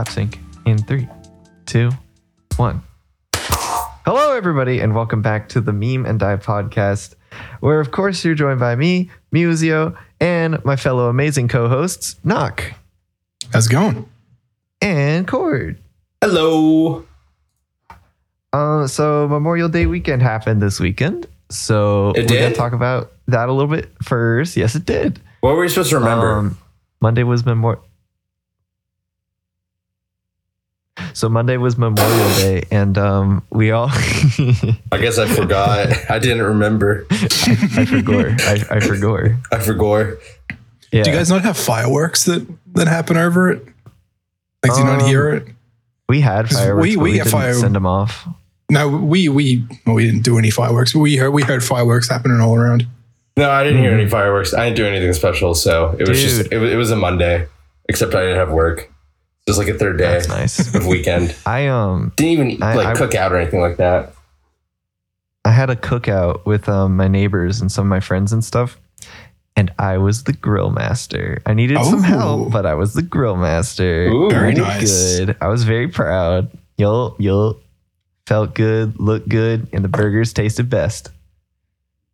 lap sync in three, two, one. Hello, everybody, and welcome back to the Meme and Dive podcast, where, of course, you're joined by me, Musio, and my fellow amazing co hosts, Knock How's it going? and Cord. Hello. Uh, so, Memorial Day weekend happened this weekend. So, It we're going to talk about that a little bit first. Yes, it did. What were we supposed to remember? Um, Monday was Memorial. So Monday was Memorial Day, and um, we all I guess I forgot. I didn't remember. I forgot. I, I forgot. I forgot. Yeah. Do you guys not have fireworks that that happen over it? Like, do you not Um, hear it? we had 'Cause fireworks. we- but we we get didn't fire- send them off. No, we we well, we didn't do any fireworks, but we heard we heard fireworks happening all around. No, I didn't hear any fireworks. I didn't do anything special, so it was just it was, it was a Monday. Except I didn't have work. Just like a third day That's nice. of weekend. I um Didn't even I- like I- cook out or anything like that. I had a cookout with um, my neighbors and some of my friends and stuff, and I was the grill master. I needed some Oh. help, but I was the grill master. Ooh. Very nice. good. I was very proud. Yo yo, felt good, looked good, and the burgers tasted best.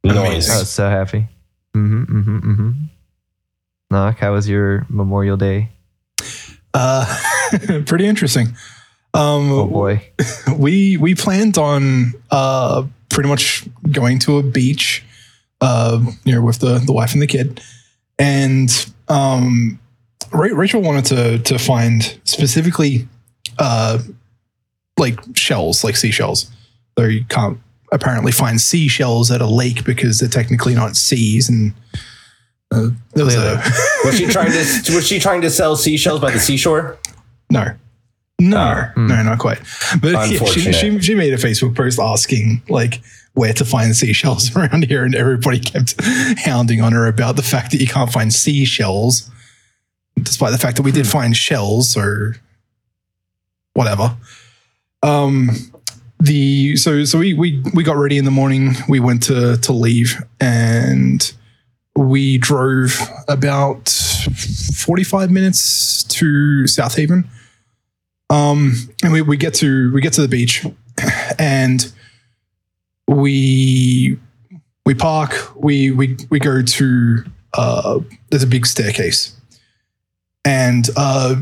Noise. I was so happy. Mm-hmm, mm-hmm, mm-hmm. Knock, how was your Memorial Day? Uh, pretty interesting. Um, Oh boy. we we planned on uh pretty much going to a beach, uh, you know, with the the wife and the kid, and um, Ra- Rachel wanted to to find specifically, uh, like shells, like seashells. Though you can't apparently find seashells at a lake because they're technically not seas, and uh, was she trying to was she trying to sell seashells by the seashore? No. No, Oh. no, not quite. But yeah, she, she, she made a Facebook post asking like where to find seashells around here, and everybody kept hounding on her about the fact that you can't find seashells, despite the fact that we did find shells or whatever. Um, the so so we we we got ready in the morning. We went to to leave and we drove about 45 minutes to South Haven. Um, and we, we get to we get to the beach and we we park, we we we go to uh there's a big staircase. And uh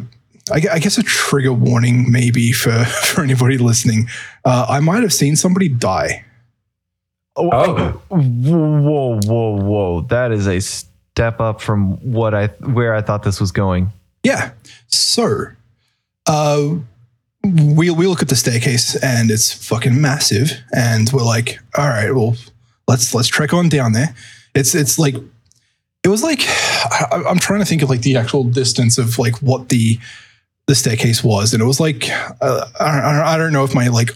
I, guess a trigger warning maybe for for anybody listening. Uh, I might have seen somebody die. Oh. Whoa, whoa, whoa, whoa! That is a step up from what I where I thought this was going. Yeah. So, uh, we we look at the staircase and it's fucking massive, and we're like, all right, well, let's let's trek on down there. It's it's like it was like I, I'm trying to think of like the actual distance of like what the the staircase was, and it was like uh, I, I don't I don't know if my like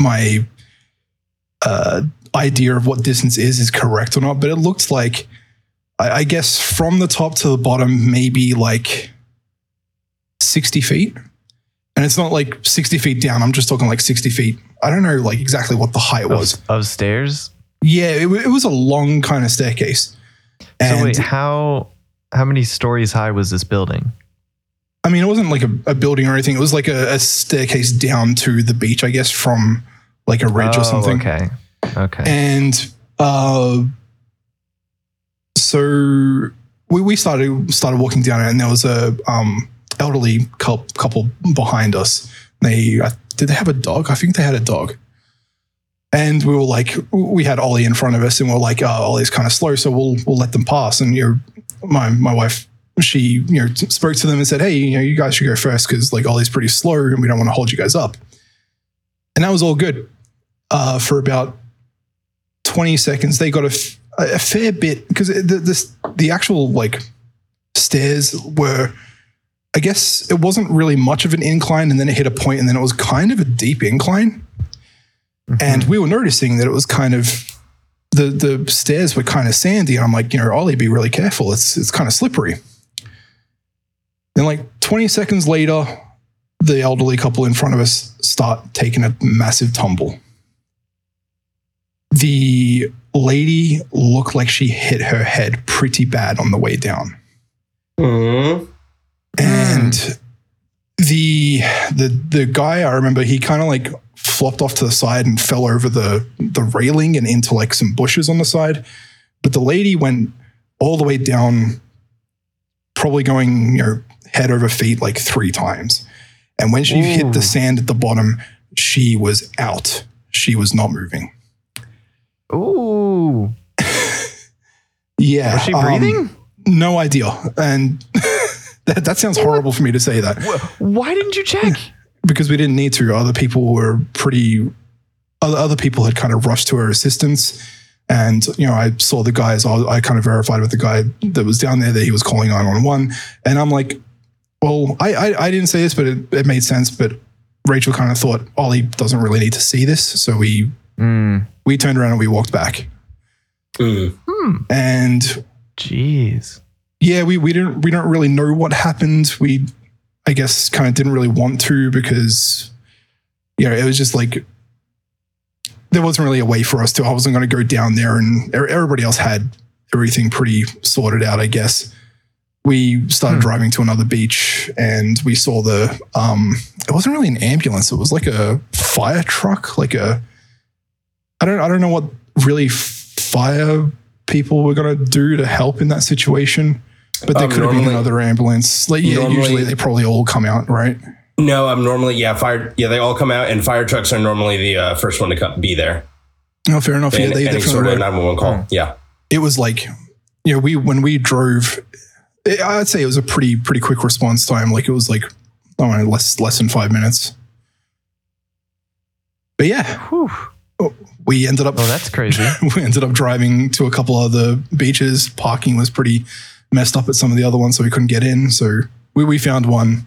my uh, idea of what distance is is correct or not, but it looked like I, I guess from the top to the bottom, maybe like 60 feet. And it's not like 60 feet down. I'm just talking like 60 feet. I don't know like exactly what the height was. Of, stairs. Yeah, it, it was a long kind of staircase. And so wait, how how many stories high was this building? I mean, it wasn't like a, a building or anything. It was like a, a staircase down to the beach, I guess, from like a ridge or Oh, something. Okay. Okay. And uh, so we, we started started walking down, and there was a um, elderly cou- couple behind us. They uh, did they have a dog? I think they had a dog. And we were like, we had Ollie in front of us, and we are like, oh, Ollie's kind of slow, so we'll we'll let them pass. And you know, my my wife, she you know spoke to them and said, hey, you know, you guys should go first because like Ollie's pretty slow, and we don't want to hold you guys up. And that was all good uh, for about 20 seconds they got a, f- a fair bit because the, this the actual like stairs were i guess it wasn't really much of an incline and then it hit a point and then it was kind of a deep incline. And we were noticing that it was kind of the the stairs were kind of sandy and i'm like you know ollie be really careful. It's it's kind of slippery. Then like 20 seconds later the elderly couple in front of us start taking a massive tumble the lady looked like she hit her head pretty bad on the way down. Mhm. And the the the guy I remember he kind of like flopped off to the side and fell over the the railing and into like some bushes on the side. But the lady went all the way down, probably going you know head over feet like three times. And when she hit the sand at the bottom, she was out. She was not moving. Ooh. Yeah, Was she um, breathing? no idea. And that, that sounds horrible for me to say that. Why didn't you check? because we didn't need to. Other people were pretty. Other other people had kind of rushed to her assistance, and you know I saw the guys. I, I kind of verified with the guy that was down there that he was calling nine one one, and I'm like, well, I, I I didn't say this, but it, it made sense. But Rachel kind of thought Ollie doesn't really need to see this, so we Mm. we turned around and we walked back, Mm. Hmm. and Jeez. yeah, we we didn't we don't really know what happened. We I guess kind of didn't really want to because you know it was just like there wasn't really a way for us to. I wasn't going to go down there, and er- everybody else had everything pretty sorted out. I guess we started Hmm. driving to another beach, and we saw the. um It wasn't really an ambulance. It was like a fire truck, like a. I don't. I don't know what really fire people were going to do to help in that situation. But there Um, could have been normally- another ambulance. Like yeah, normally- usually they probably all come out, right? No, I'm normally yeah fire yeah they all come out and fire trucks are normally the uh, first one to come, be there. No, fair enough. Yeah, And they any definitely sort were. of 911 call. Yeah. it was like you know we when we drove it, i'd say it was a pretty pretty quick response time like it was like i don't know less less than five minutes but yeah Whew. We ended up Oh, that's crazy. we ended up driving to a couple other beaches parking was pretty messed up at some of the other ones so we couldn't get in so we, we found one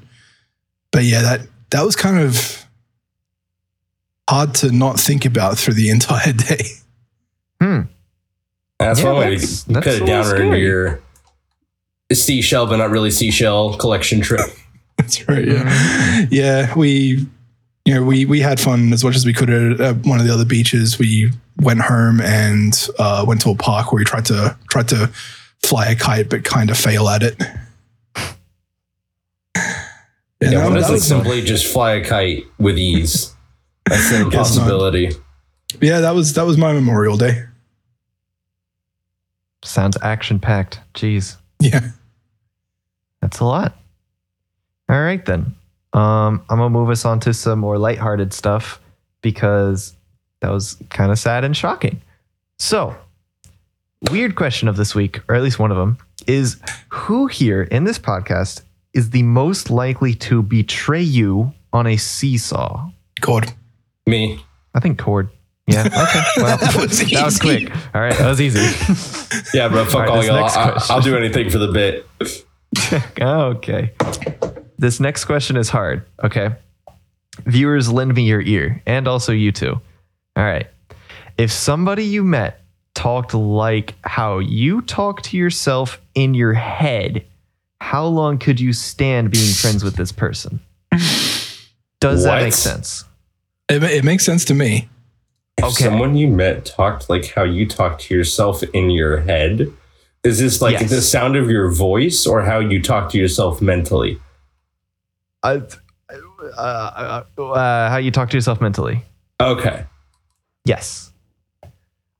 but yeah that that was kind of hard to not think about through the entire day Hmm. That's Yeah, one way that's- that's cut it little down into your seashell, but not really seashell collection trip. That's right. Yeah, yeah. We, you know, we we had fun as much as we could at uh, one of the other beaches. We went home and uh, went to a park where we tried to tried to fly a kite, but kind of fail at it. Yeah, Yeah, that- what is that like was- simply just fly a kite with ease. That's an impossibility. yeah, that was that was my Memorial Day. Sounds action packed. Jeez. Yeah, That's a lot. All right then. Um, I'm gonna move us on to some more lighthearted stuff because that was kind of sad and shocking. So, weird question of this week, or at least one of them, is who here in this podcast is the most likely to betray you on a seesaw? God, Me. I think Cord. Yeah. Okay. Well, That was that was quick. All right. That was easy. Yeah, bro. Fuck All right, all y'all. I. I'll do anything for the bit. okay. This next question is hard. Okay. Viewers, lend me your ear, and also you too. All right. If somebody you met talked like how you talk to yourself in your head, how long could you stand being friends with this person? Does that make sense? it, it makes sense to me. If Okay. someone you met talked like how you talk to yourself in your head, is this like Yes. the sound of your voice or how you talk to yourself mentally? Uh, uh, uh, uh, how you talk to yourself mentally? Okay. Yes.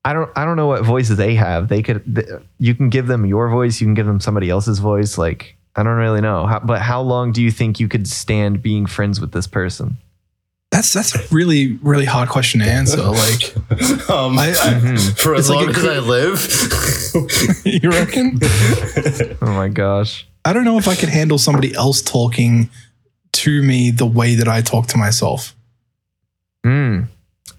I don't I don't know what voices they have. They could th- you can give them your voice, you can give them somebody else's voice like I don't really know. How, but how long do you think you could stand being friends with this person? That's that's a really really hard question to answer. Like, um, I, I, Mhm. for as It's like long as I live. you reckon? Oh my gosh. I don't know if I could handle somebody else talking to me the way that I talk to myself. Mm.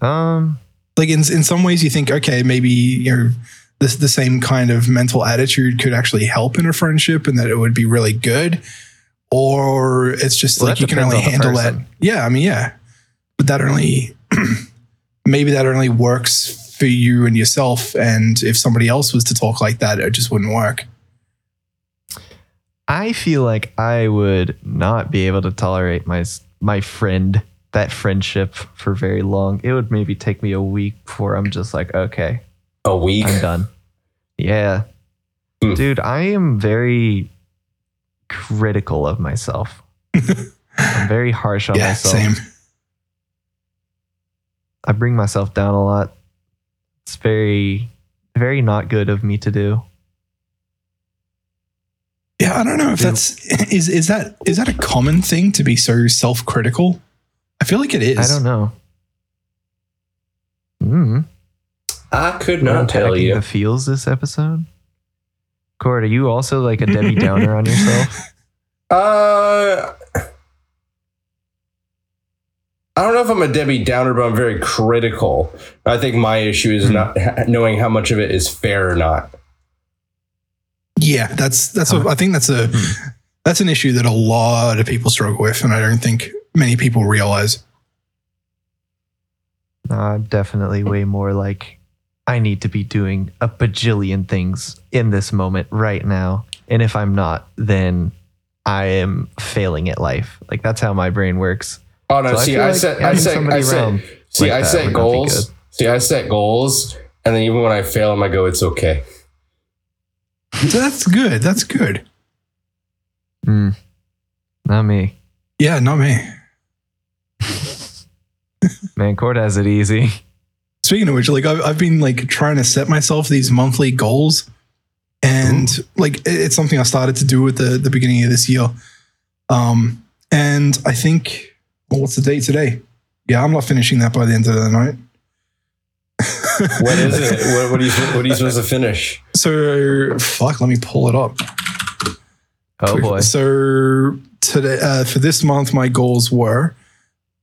Um Like in in some ways, you think, okay, maybe you know this the same kind of mental attitude could actually help in a friendship, and that it would be really good. Or it's just Well, like you can only on handle that. Yeah, I mean, yeah, but that only maybe that only works for you and yourself. And if somebody else was to talk like that, it just wouldn't work. I feel like I would not be able to tolerate my my friend that friendship for very long. It would maybe take me a week before I'm just like, okay, A week. I'm done. Yeah. Hmm. Dude, I am very critical of myself. I'm very harsh on yeah, myself. same. I bring myself down a lot. It's very, very not good of me to do. Yeah, I don't know if that's is is that is that a common thing to be so self critical? I feel like it is. I don't know. Mm. I could We're not tell you. the feels this episode. Cord, are you also like a Debbie Downer on yourself? Uh, I don't know if I'm a Debbie Downer, but I'm very critical. I think my issue is Hmm. not knowing how much of it is fair or not. Yeah, that's that's a, I think that's a Hmm. that's an issue that a lot of people struggle with, and I don't think many people realize. I'm definitely way more like I need to be doing a bajillion things in this moment right now. And if I'm not, then I am failing at life. Like that's how my brain works. Oh no! So I see, feel I, like set, I set, I set, around see, like I set would not be goals. See, I set goals, and then even when I fail them, I go, "It's okay." So that's good. That's good. Mm, not me. Yeah, not me. Man, Cord has it easy. Speaking of which, like I've, I've been like trying to set myself these monthly goals, and like it- it's something I started to do at the the beginning of this year. Um, and I think, well, what's the date today? Yeah, I'm not finishing that by the end of the night. What is it? what, what, are you, what are you supposed to finish? So fuck, let me pull it up. Oh boy. So today, uh, for this month, my goals were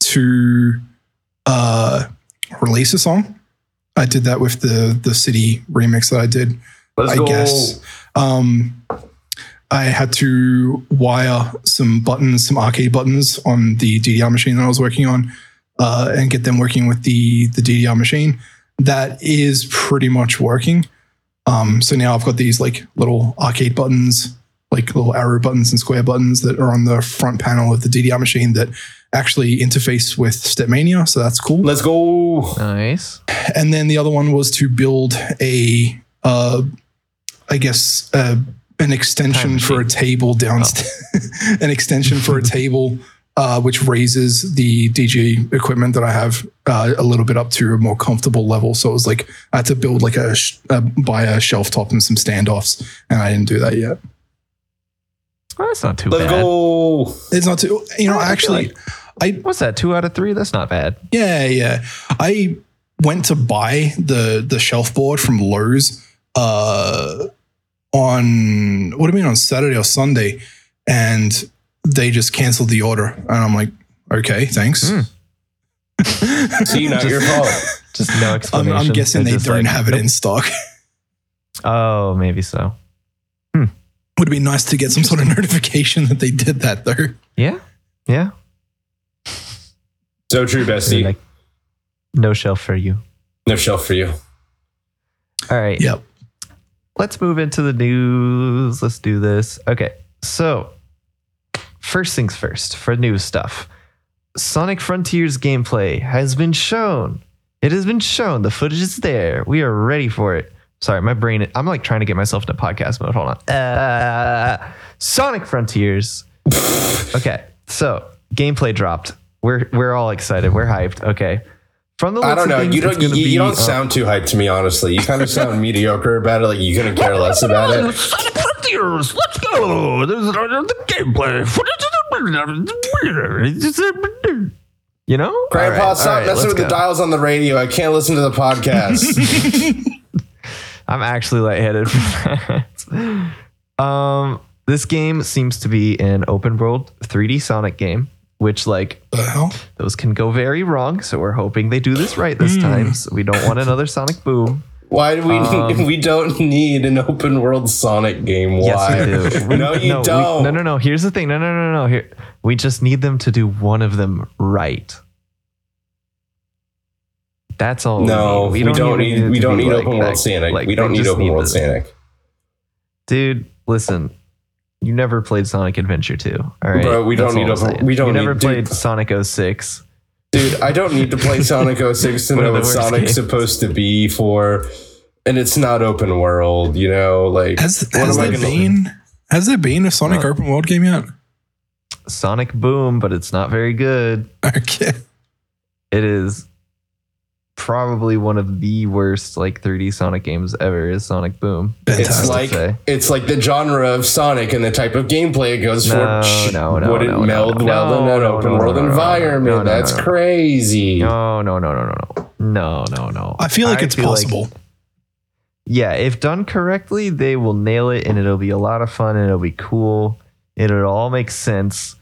to uh, release a song. I did that with the the city remix that I did. Let's I go. guess. Um, I had to wire some buttons, some arcade buttons on the DDR machine that I was working on, uh, and get them working with the the DDR machine. That is pretty much working. Um, so now I've got these like little arcade buttons, like little arrow buttons and square buttons that are on the front panel of the DDR machine that actually interface with Stepmania. So that's cool Let's go. Nice. and then the other one was to build a uh i guess uh an extension for a table downstairs an extension for a table uh, which raises the DJ equipment that I have uh, a little bit up to a more comfortable level. So it was like I had to build like a sh- uh, buy a shelf top and some standoffs, and I didn't do that yet. Well, that's not too Let's bad. go. It's not too, you know. I Actually, like- I What's that? Two out of three? That's not bad. Yeah, yeah. I went to buy the the shelf board from Lowe's uh on what do you mean on Saturday or Sunday, and they just canceled the order, and I'm like, okay, thanks. Hmm. See, not Just- your fault. Just no I'm. I'm guessing They're they don't like, have it nope. in stock. Oh, maybe so. Would be nice to get some sort of notification that they did that though. Yeah. Yeah. So true, They're bestie. like, no shelf for you. no shelf for you. All right. Yep. Let's move into the news. Let's do this. Okay. So, first things first for new stuff Sonic Frontiers gameplay has been shown. It has been shown. The footage is there. We are ready for it. Sorry, my brain, I'm like trying to get myself into podcast mode. Hold on. Uh, Sonic Frontiers. okay. So, gameplay dropped. We're, we're all excited. We're hyped. Okay. From the I don't know. things, You don't. You, gonna you don't uh, sound too hyped to me, honestly. You kind of sound mediocre about it. Like you couldn't care less about it. Sonic Frontiers, let's go. There's the gameplay. You know? Grandpa, All right, stop all right, messing let's with the dials on the radio. I can't listen to the podcast. I'm actually lightheaded for that. Um, this game seems to be an open world 3D Sonic game, which like those can go very wrong. So we're hoping they do this right this time. So we don't want another Sonic Boom. Why do we? Um, we don't need an open world Sonic game. Why? Yes, we do. We- no, you we- don't. no, no, no. Here's the thing. No, no, no, no. Here, we just need them to do one of them right. That's all. No, we, don't, even need. we don't need like open world that. Sonic. Like, we don't need open world Sonic. Dude, listen. You never played Sonic Adventure 2. All right. Bro, we don't need open- we don't You never need- dude. played Sonic 06. Dude, I don't need to play Sonic 06 to One know what Sonic's games. supposed to be for. And it's not open world, you know? Like, Has, what has am I there gonna- been has there been a Sonic What? open world game yet? Sonic Boom, but it's not very good. Okay. It is probably one of the worst like 3D Sonic games ever is Sonic Boom. It's like it's like the genre of Sonic and the type of gameplay it goes no, for. No, no, wouldn't no, meld no, well no, in that open world environment. That's crazy. No, no, no, no, no, no, no, no, I feel like I it's feel possible. Like, yeah, if done correctly, they will nail it, and it'll be a lot of fun, and it'll be cool. It'll all make sense.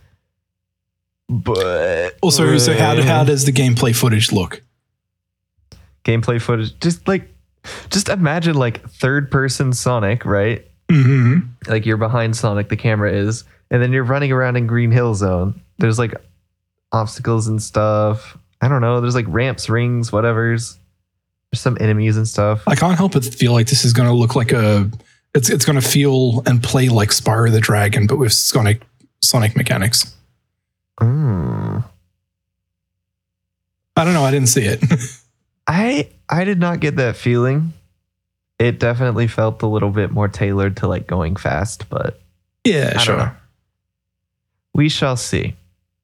But also, so how how does the gameplay footage look? Gameplay footage? Just like, just imagine like third person Sonic, right? hmm like you're behind Sonic, the camera is, and then you're running around in Green Hill Zone. There's like obstacles and stuff. I don't know. There's like ramps, rings, whatever's. There's some enemies and stuff. I can't help but feel like this is going to look like a. It's it's going to feel and play like Spyro the Dragon, but with Sonic Sonic mechanics. Mm. I don't know. I didn't see it. I I did not get that feeling. It definitely felt a little bit more tailored to like going fast, but yeah, I sure. we shall see.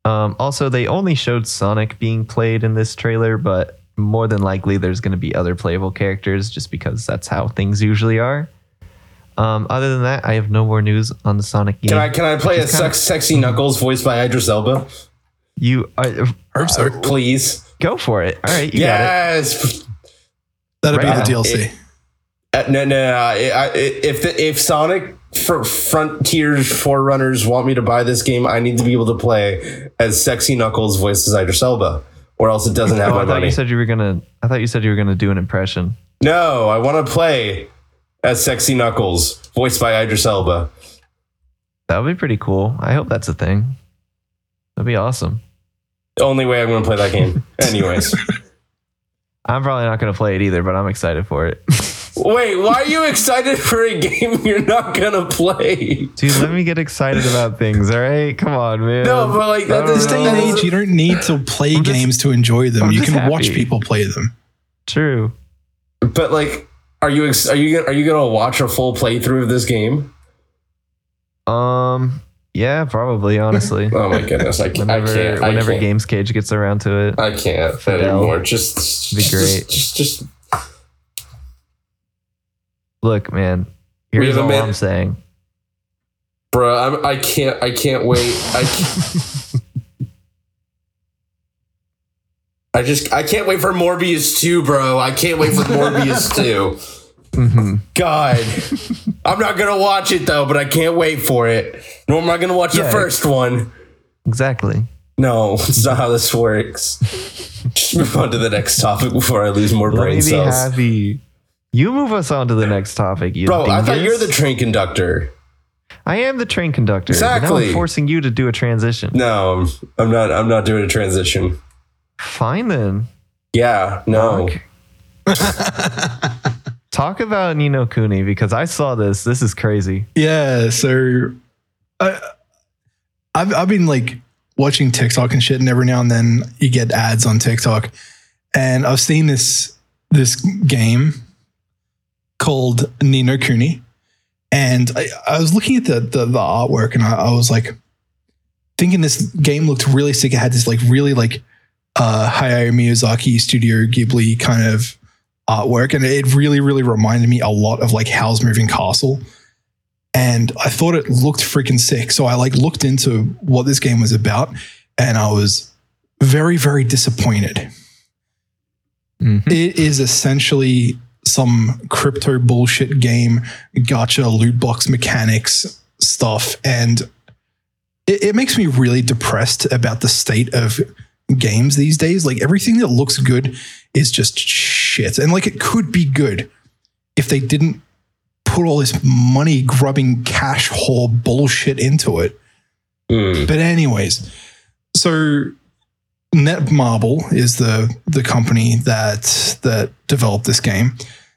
Um, also, they only showed Sonic being played in this trailer, but more than likely there's going to be other playable characters just because that's how things usually are. Um, other than that, I have no more news on the Sonic game. Can I can I play a sex, sexy Knuckles voiced by Idris Elba? you uh, so. Please. Go for it. All right, you got it. yes. That'll Right be the now, DLC. Uh, no, no, no. I, I, if the, if Sonic fr- Frontiers Forerunners want me to buy this game, I need to be able to play as sexy Knuckles voiced as Idris Elba, or else it doesn't have my I thought money. you said you were gonna. I thought you said you were gonna do an impression. no, I want to play as sexy Knuckles voiced by Idris Elba. That would be pretty cool. I hope that's a thing. That'd be awesome. The only way I'm going to play that game. Anyways, I'm probably not gonna play it either, but I'm excited for it. wait, why are you excited for a game you're not going to play? Dude, let me get excited about things. All right, come on, man. No, but like that This day and age, you don't need to play I'm just- games to enjoy them. I'm you just can watch people play them. True. But like, are you ex- are you gonna- are you going to watch a full playthrough of this game? Um. Yeah, probably. Honestly. oh my goodness! I, whenever, I can't. I whenever can't. Games Cage gets around to it, I can't Fidel. anymore. Just, just be great. Just, just, just, look, man. Here's all man. I'm saying, bro. I'm, I can't. I can't wait. I. Can't. I just I can't wait for Morbius 2, bro. I can't wait for Morbius 2. Mm-hmm. God, I'm not gonna watch it though, but I can't wait for it. Nor am I gonna watch yeah, the first one. Exactly. No, it's not how this works. Just move on to the next topic before I lose more brain Lady cells. Happy. You move us on to the next topic. You Bro, dingus. I thought you're the train conductor. I am the train conductor. Exactly. Now I'm forcing you to do a transition. No, I'm, I'm not. I'm not doing a transition. Fine then. Yeah. No. Talk about Ni no Kuni because I saw this. This is crazy. Yeah, so I, I've I've been like watching TikTok and shit, and every now and then you get ads on TikTok, and I've seen this this game called Ni no Kuni, and I, I was looking at the the, the artwork, and I, I was like thinking this game looked really sick. It had this like really like uh, Hayao Miyazaki Studio Ghibli kind of artwork, and it really really reminded me a lot of like Howl's Moving Castle and I thought it looked freaking sick. So I like looked into what this game was about, and I was very, very disappointed. Mhm. It is essentially some crypto bullshit game, gacha loot box mechanics stuff, and it, it makes me really depressed about the state of games these days. Like everything that looks good is just shit, and like it could be good if they didn't put all this money grubbing cash whore bullshit into it. Mm. But anyways, so Netmarble is the the company that that developed this game.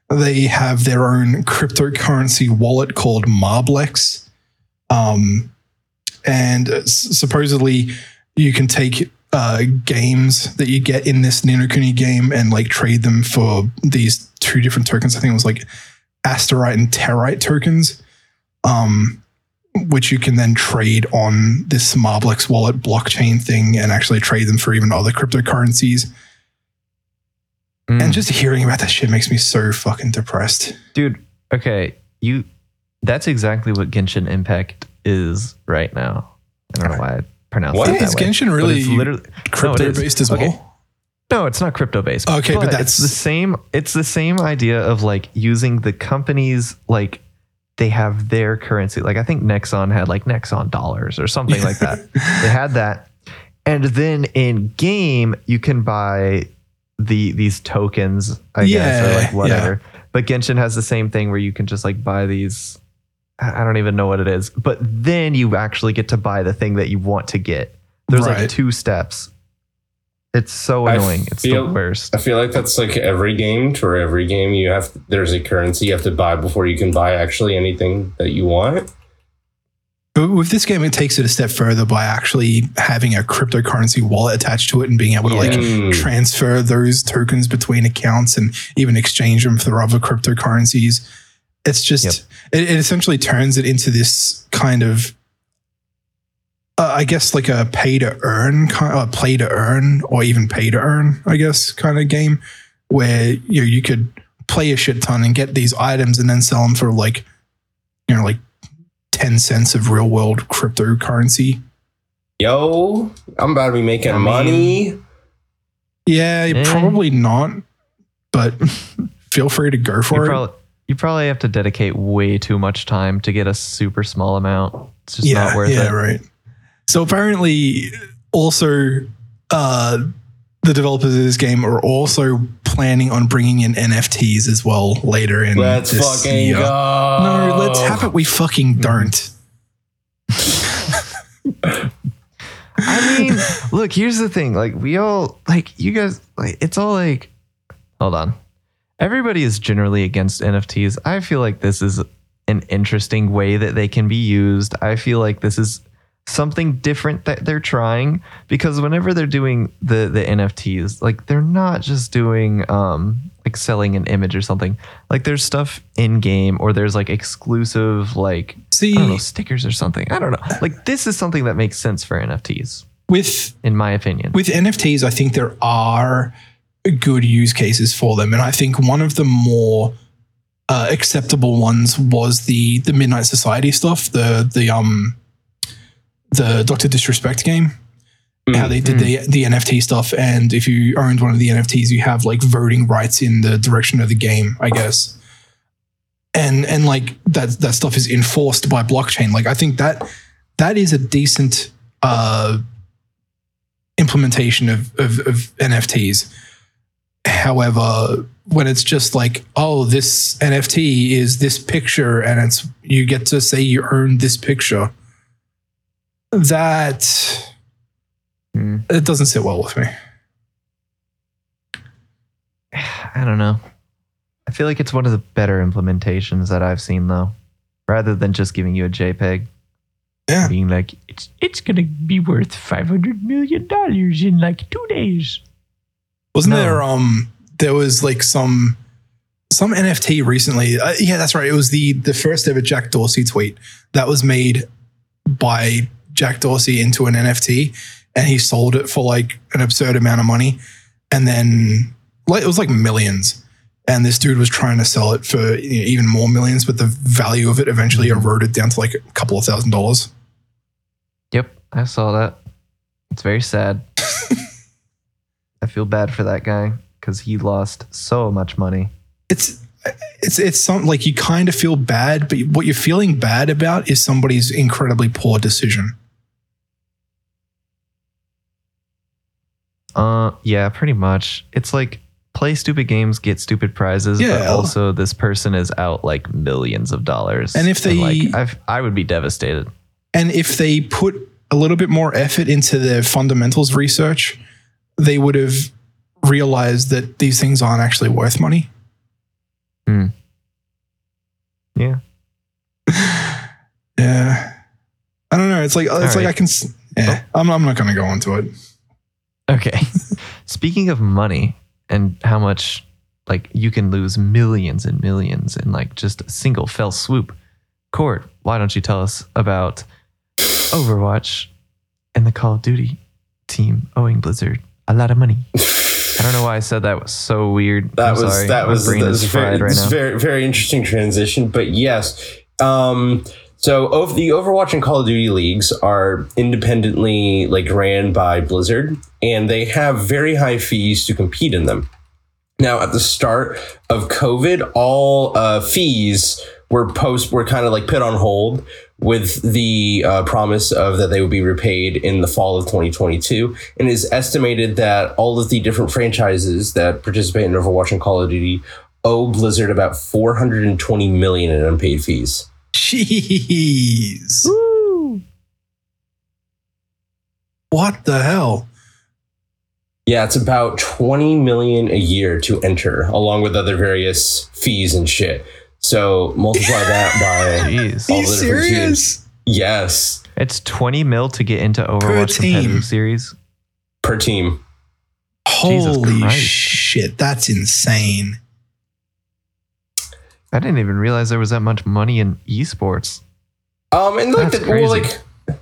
They have their own cryptocurrency wallet called Marblex, um, and supposedly you can take uh, games that you get in this Ninokuni game and like trade them for these two different tokens. I think it was like Asterite and Territe tokens. Um, which you can then trade on this Marblex wallet blockchain thing and actually trade them for even other cryptocurrencies. Mm. And just hearing about that shit makes me so fucking depressed. dude, okay, you that's exactly what Genshin Impact is right now. I don't know why I pronounced What? it that Is way. Genshin really it's literally Crypto no, it based as Okay. well? No, it's not crypto based. Okay, but it's that's- the same. It's the same idea of like using the companies like they have their currency. Like I think Nexon had like Nexon dollars or something like that. They had that, and then in game you can buy the these tokens. I guess or like whatever. But Genshin has the same thing where you can just like buy these. I I don't even know what it is, but then you actually get to buy the thing that you want to get. There's Right. like two steps. It's so I annoying. It's the worst. I feel like that's like every game. For every game, you have there's a currency you have to buy before you can buy actually anything that you want. But with this game, it takes it a step further by actually having a cryptocurrency wallet attached to it and being able to like Mm. transfer those tokens between accounts and even exchange them for other cryptocurrencies. It's just Yep. it, it essentially turns it into this kind of uh, I guess like a pay to earn kind of play to earn or even pay to earn, I guess, kind of game where you know, you could play a shit ton and get these items and then sell them for like you know like 10 cents of real world cryptocurrency. Yo, I'm about to be making I mean- money. Yeah, Eh. probably not, but feel free to go You for it. probably, you probably have to dedicate way too much time to get a super small amount. It's just yeah, not worth yeah, it. right. So apparently, also, uh, the developers of this game are also planning on bringing in NFTs as well later in Let's this fucking year. go. No, let's have it. We fucking don't. I mean, look, here's the thing. Like, we all, like, you guys, like, it's all like, hold on. Everybody is generally against NFTs. I feel like this is an interesting way that they can be used. I feel like this is something different that they're trying because whenever they're doing the the NFTs, like they're not just doing um like selling an image or something. Like there's stuff in game or there's like exclusive like See, know stickers or something. I don't know. Like this is something that makes sense for NFTs with in my opinion. with NFTs, I think there are good use cases for them, and I think one of the more uh, acceptable ones was the the Midnight Society stuff, the the um the Doctor Disrespect game. How they did the the NFT stuff, and if you owned one of the NFTs, you have like voting rights in the direction of the game, I guess. And and like that that stuff is enforced by blockchain. Like I think that that is a decent uh implementation of, of, of NFTs. However, when it's just like, oh, this NFT is this picture and it's you get to say you earned this picture, that Hmm. it doesn't sit well with me. I don't know. I feel like it's one of the better implementations that I've seen though. Rather than just giving you a JPEG. Yeah. Being like, it's it's gonna be worth five hundred million dollars in like two days. Wasn't No. there um there was like some some NFT recently. Uh, yeah, that's right. It was the the first ever Jack Dorsey tweet that was made by Jack Dorsey into an NFT and he sold it for like an absurd amount of money and then like it was like millions and this dude was trying to sell it for you know, even more millions but the value of it eventually eroded down to like a couple of thousand dollars. Yep, I saw that. It's very sad. I feel bad for that guy because he lost so much money. it's it's it's something like you kind of feel bad, but what you're feeling bad about is somebody's incredibly poor decision. Uh, yeah, pretty much. It's like play stupid games, get stupid prizes, but Yeah. also this person is out like millions of dollars. And if they- like, I've, I would be devastated. And if they put a little bit more effort into their fundamentals research, they would have realized that these things aren't actually worth money. Hmm. Yeah. Yeah. I don't know. It's like it's like right. I can. Yeah, oh. I'm, I'm not going to go into it. Okay. Speaking of money and how much like you can lose millions and millions in like just a single fell swoop. Cord, why don't you tell us about Overwatch and the Call of Duty team owing Blizzard a lot of money? I don't know why I said that was so weird. That I'm was sorry. that My was, that was very, right now. very very interesting transition. But yes, um, so over the Overwatch and Call of Duty leagues are independently like ran by Blizzard, and they have very high fees to compete in them. Now, at the start of COVID, all uh, fees were post were kind of like put on hold with the uh, promise of that they would be repaid in the fall of 2022. And it is estimated that all of the different franchises that participate in Overwatch and Call of Duty owe Blizzard about 420 million in unpaid fees. Jeez. Woo! What the hell? Yeah, it's about 20 million a year to enter, along with other various fees and shit. So multiply that by Jeez. All Are you the different serious? yes It's 20 mil to get into Overwatch team. competitive series. per team. Jesus Holy Christ. shit. That's insane. I didn't even realize there was that much money in esports. Um, and like That's the, well, crazy. like,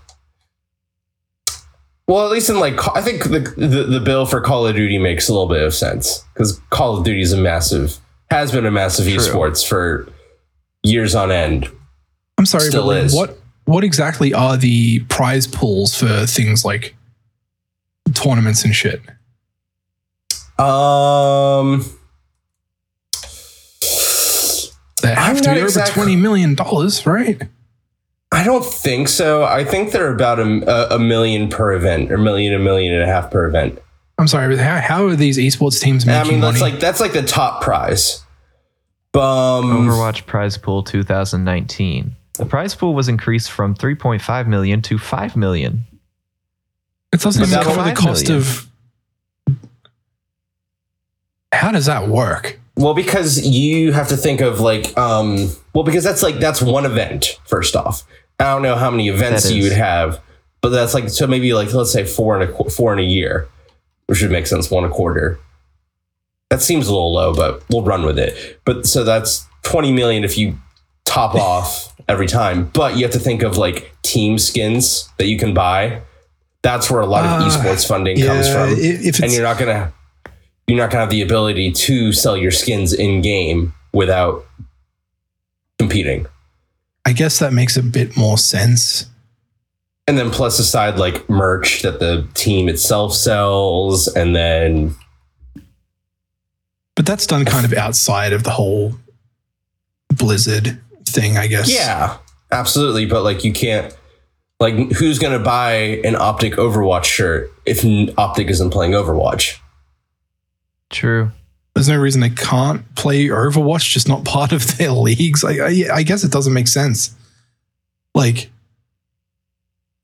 well, at least in like, I think the, the the bill for Call of Duty makes a little bit of sense because Call of Duty is a massive, has been a massive True. esports for years on end. I'm sorry, Still but is. what what exactly are the prize pools for things like tournaments and shit? Um, They have I'm to not be over exact- twenty million dollars, right? I don't think so. I think they're about a, a, a million per event, or million, a million and a half per event. I'm sorry, but how, how are these esports teams And making I mean, money? that's like that's like the top prize. Um, Overwatch prize pool 2019. The prize pool was increased from 3.5 million to 5 million. it doesn't even cover the cost million. of. How does that work? Well, because you have to think of like, um, well, because that's like that's one event. First off, I don't know how many events you would have, but that's like so maybe like let's say four in a four in a year, which would make sense. One a quarter. That seems a little low, but we'll run with it. But so that's twenty million if you top off every time. But you have to think of like team skins that you can buy. That's where a lot of Uh, esports funding comes from if and you're not gonna you're not gonna have the ability to sell your skins in game without competing. I guess that makes a bit more sense. And then plus aside like merch that the team itself sells, and then But that's done kind of outside of the whole Blizzard thing, I guess. yeah, absolutely. But like you can't like who's gonna buy an Optic Overwatch shirt if Optic isn't playing Overwatch? True. There's no reason they can't play Overwatch, just not part of their leagues. Like, I, I guess it doesn't make sense. Like,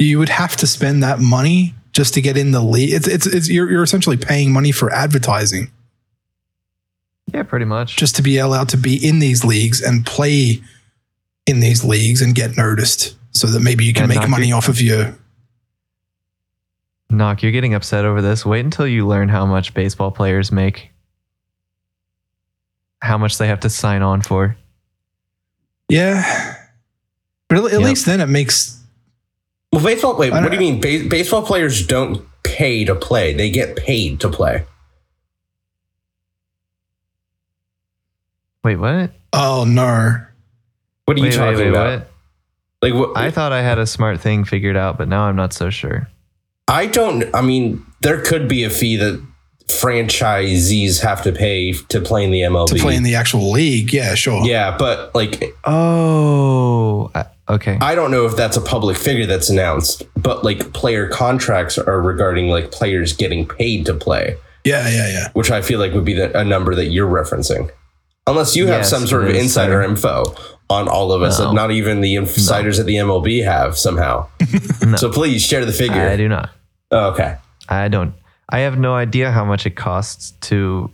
you would have to spend that money just to get in the league. It's, it's, it's you're, you're essentially paying money for advertising Yeah, pretty much. just to be allowed to be in these leagues and play in these leagues and get noticed so that maybe you can make money off of your. Knock, you're getting upset over this. Wait until you learn how much baseball players make. How much they have to sign on for. Yeah. But at, at Yep. least then it makes. Well, baseball. Wait, what do you mean? Ba- baseball players don't pay to play; they get paid to play. Wait, what? Oh, no. What are you talking wait, wait, about? what? Like, what, I thought I had a smart thing figured out, but now I'm not so sure. I don't. I mean, there could be a fee that franchisees have to pay to play in the MLB. To play in the actual league. Yeah, sure. yeah, but like, Oh, I- okay. I don't know if that's a public figure that's announced. But like, player contracts are regarding like players getting paid to play, Yeah, yeah, yeah. which I feel like would be the, a number that you're referencing, unless you have Yes, some sort of insider sir. info on all of us No. that not even the insiders at the MLB have somehow. No. So please share the figure. I do not. Oh, okay. I don't. I have no idea how much it costs to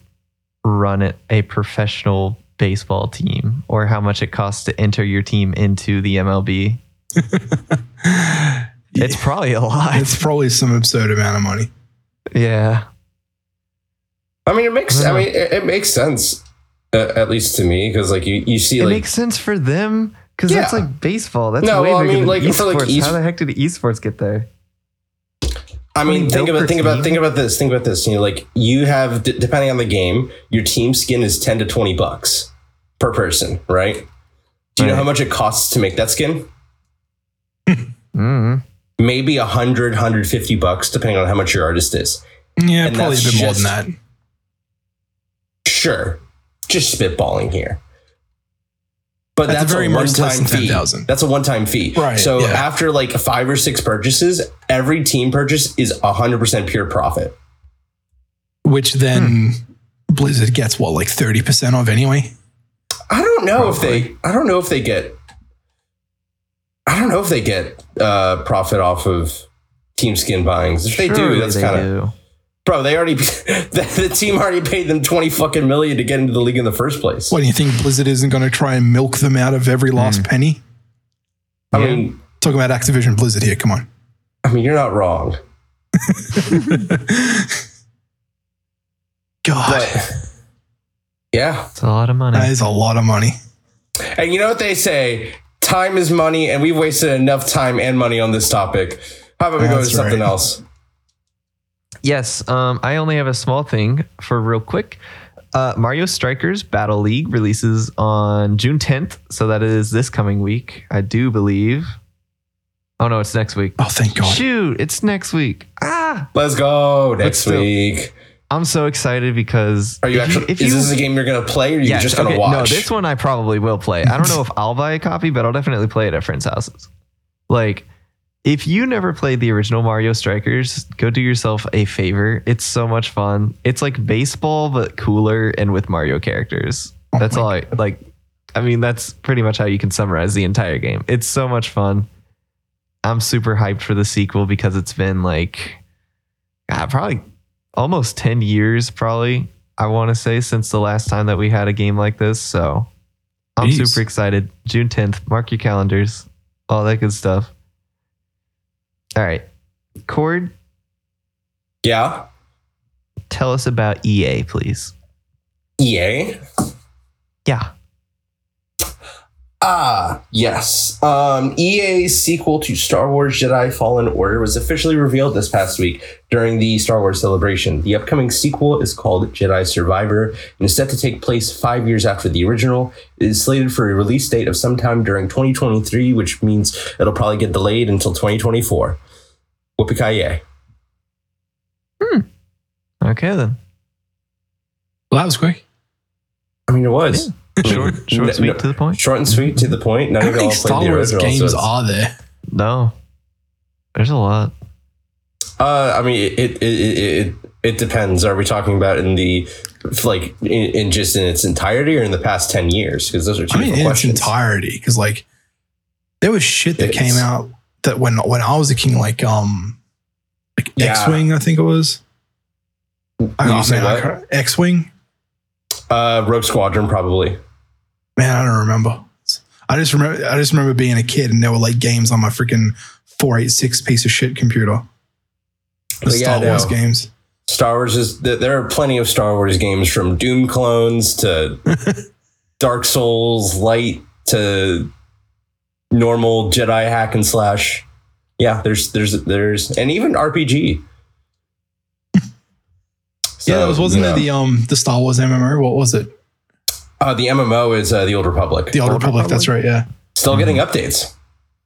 run it, a professional baseball team or how much it costs to enter your team into the MLB. It's probably a lot. It's probably some absurd amount of money. yeah. I mean, it makes. I Yeah. mean, it, it makes sense, uh, at least to me, because like you, you see It like makes sense for them Because that's like baseball. That's No, way well, I mean, than like, esports. for, like, How the heck did esports get there? I mean, think about per think about think about this. Think about this. You know, like you have d- depending on the game, your team skin is ten to twenty bucks per person, right? Do you know how much it costs to make that skin? Mm. Maybe 100, 150 bucks, depending on how much your artist is. Yeah, And probably a that's bit more than that. Sure, just spitballing here. But At the that's very a one-time fee. 10,000. That's a one-time fee. Right, So yeah. after like five or six purchases, every team purchase is hundred percent pure profit. Which then Hmm. Blizzard gets what, like 30% of anyway? I don't know if they. I don't know if they get. I don't know if they get uh, profit off of team skin buyings. If they do, that's kind of bro. They already the, the team already paid them twenty fucking million to get into the league in the first place. What do you think Blizzard isn't going to try and milk them out of every last penny? I Yeah. mean, Talking about Activision Blizzard here, come on. I mean, you're not wrong, God, but yeah. It's a lot of money. that is a lot of money. And you know what they say? Time is money, and we've wasted enough time and money on this topic. How about we go to That's something right. else? Yes, um, I only have a small thing for real quick. Uh, Mario Strikers Battle League releases on June 10th, so that is this coming week, I do believe. Oh no, it's next week. Oh, thank God. Shoot, it's next week. Ah, Let's go next still- week. I'm so excited because Are you if actually? if is you- this a game you're gonna play, or are you just gonna okay, watch? No, this one I probably will play. I don't know if I'll buy a copy, but I'll definitely play it at friends' houses. Like, if you never played the original Mario Strikers, go do yourself a favor. It's so much fun. It's like baseball, but cooler and with Mario characters. Oh That's all I like. I mean, that's pretty much how you can summarize the entire game. It's so much fun. I'm super hyped for the sequel because it's been like, God, probably almost 10 years, probably, I want to say, since the last time that we had a game like this. So I'm Jeez. super excited. June 10th, mark your calendars, all that good stuff. All right. Cord, yeah. tell us about EA, please. EA. Yeah. Ah, yes. Um, EA's sequel to Star Wars Jedi Fallen Order was officially revealed this past week during the Star Wars celebration. The upcoming sequel is called Jedi Survivor and is set to take place five years after the original. It is slated for a release date of sometime during 2023, which means it'll probably get delayed until 2024. Whoopie yeah. Hmm. Okay, then. Well, that was quick. I mean, it was. Short, short, No- sweet, no- to the point. Short and sweet to the point. None How of y'all many Star Wars original, so games it's- are there? No. There's a lot. Uh, I mean, it it, it it it depends. Are we talking about in the like in, in just in its entirety or in the past ten years? Because those are two I mean, different in questions. its entirety, because like there was shit that It's- came out that when when I was a king, like um, like Yeah. X Wing, I think it was. I You don't say know, X Wing. uh, Rogue Squadron, probably. Man, I don't remember. I just remember. I just remember being a kid and there were like games on my freaking four eight six piece of shit computer. The yeah, Star Wars games. Star Wars is there are plenty of Star Wars games from Doom clones to Dark Souls Light to normal Jedi hack and slash. Yeah, there's there's there's and even RPG. yeah, that was wasn't you know. it the um the Star Wars MMO? What was it? Uh, the MMO is uh, the Old Republic. The Old Old Republic. That's right. Yeah. Still getting updates.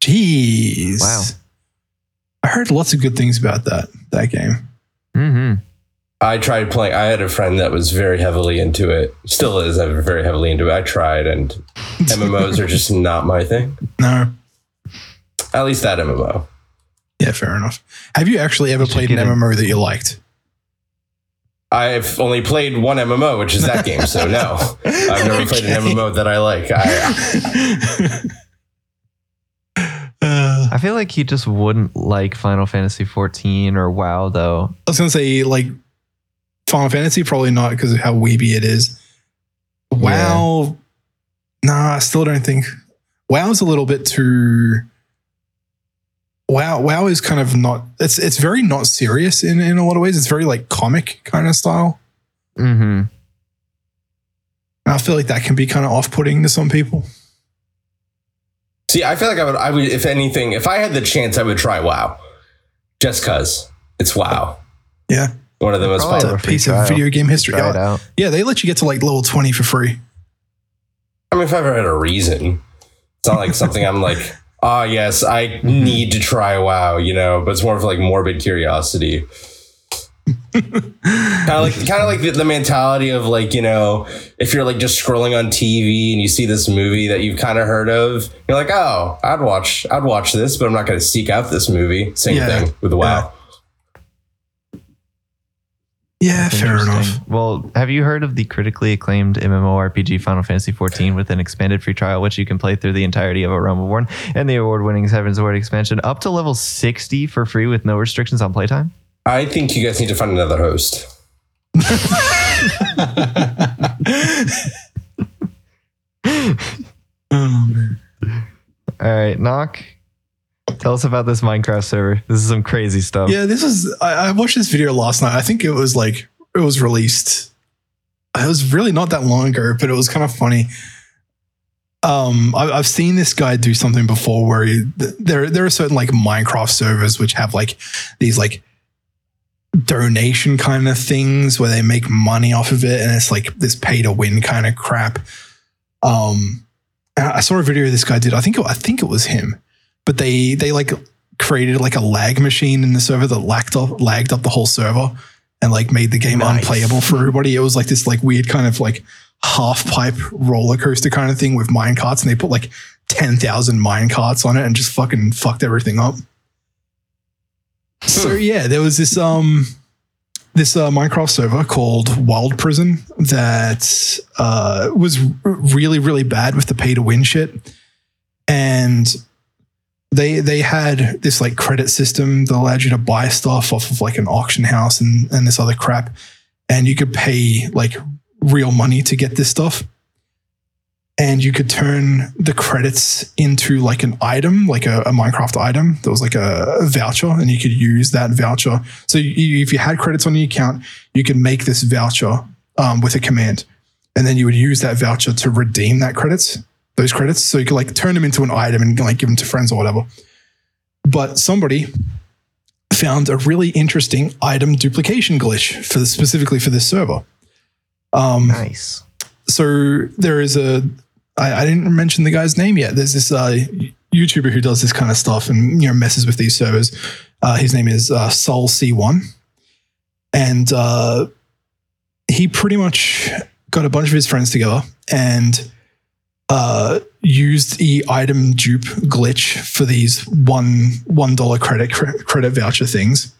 Jeez. Wow. I heard lots of good things about that that game. Mm-hmm. I tried playing. I had a friend that was very heavily into it. Still is uh, very heavily into it. I tried, and MMOs are just not my thing. No. At least that MMO. Yeah, fair enough. Have you actually ever played an get it. MMO that you liked? I've only played one MMO, which is that game. So no, I've never played an MMO that I like. I, Uh, I feel like he just wouldn't like Final Fantasy 14 or WoW, though. I was gonna say like Final Fantasy, probably not because of how weeby it is. WoW, nah, I still don't think WoW's a little bit too. WoW, WoW is kind of not. It's it's very not serious in in a lot of ways. It's very like comic kind of style. Mm-hmm. I feel like that can be kind of off putting to some people. See, I feel like I would. I would, if anything, if I had the chance, I would try WoW, just cause it's WoW. Yeah. One of the most Probably popular. a a free piece trial. of video game history. Yeah, yeah, they let you get to like level 20 for free. I mean, if I ever had a reason, it's not like something I'm like, oh yes, I mm-hmm. need to try WoW, you know. But it's more of like morbid curiosity. kind of like, kind of like the, the mentality of like, you know, if you're like just scrolling on TV and you see this movie that you've kind of heard of, you're like, oh, I'd watch, I'd watch this, but I'm not going to seek out this movie. Same Yeah. thing with WoW. Yeah, fair enough. Well, have you heard of the critically acclaimed MMORPG Final Fantasy XIV with an expanded free trial, which you can play through the entirety of A Realm Reborn and the award-winning Heavensward expansion up to level 60 for free with no restrictions on playtime? I think you guys need to find another host. Oh, man. All right, knock. Tell us about this Minecraft server. This is some crazy stuff. Yeah, this is. I, I watched this video last night. I think it was like it was released. It was really not that long ago, but it was kind of funny. Um, I, I've seen this guy do something before where he, th- there there are certain like Minecraft servers which have like these like donation kind of things where they make money off of it, and it's like this pay to win kind of crap. Um, I saw a video this guy did. I think it, I think it was him, but they they like created like a lag machine in the server that lagged up lagged up the whole server and like made the game Nice. unplayable for everybody. It was like this like weird kind of like half pipe roller coaster kind of thing with mine carts, and they put like ten thousand mine carts on it and just fucking fucked everything up. So yeah, there was this um this uh, Minecraft server called Wild Prison that uh, was r- really really bad with the pay to win shit, and they they had this like credit system that allowed you to buy stuff off of like an auction house and and this other crap, and you could pay like real money to get this stuff. And you could turn the credits into like an item, like a, a Minecraft item. There was like a, a voucher, and you could use that voucher. So you, if you had credits on your account, you could make this voucher um, with a command, and then you would use that voucher to redeem that credits, those credits. So you could like turn them into an item and like give them to friends or whatever. But somebody found a really interesting item duplication glitch for the, specifically for this server. Um, Nice. so there is a I, I didn't mention the guy's name yet. There's this uh, YouTuber who does this kind of stuff and you know messes with these servers. Uh, his name is uh, SalC1, and uh, he pretty much got a bunch of his friends together and uh, used the item dupe glitch for these one one dollar credit credit voucher things,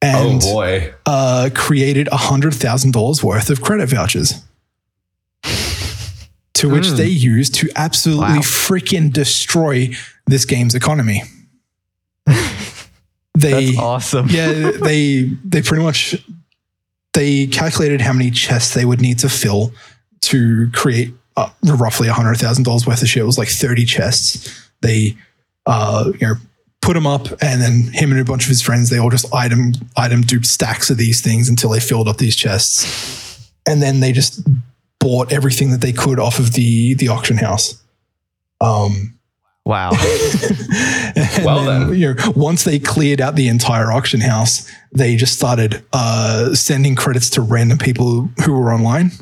and oh boy. uh, created a hundred thousand dollars worth of credit vouchers, to which Hmm. they used to absolutely Wow. freaking destroy this game's economy. they, That's awesome. yeah, they they pretty much they calculated how many chests they would need to fill to create uh, roughly hundred thousand dollars worth of shit. It was like thirty chests. They, uh, you know, put them up, and then him and a bunch of his friends they all just item item duped stacks of these things until they filled up these chests, and then they just bought everything that they could off of the the auction house. Um, Wow. and Well then. you know, once they cleared out the entire auction house, they just started uh, sending credits to random people who were online.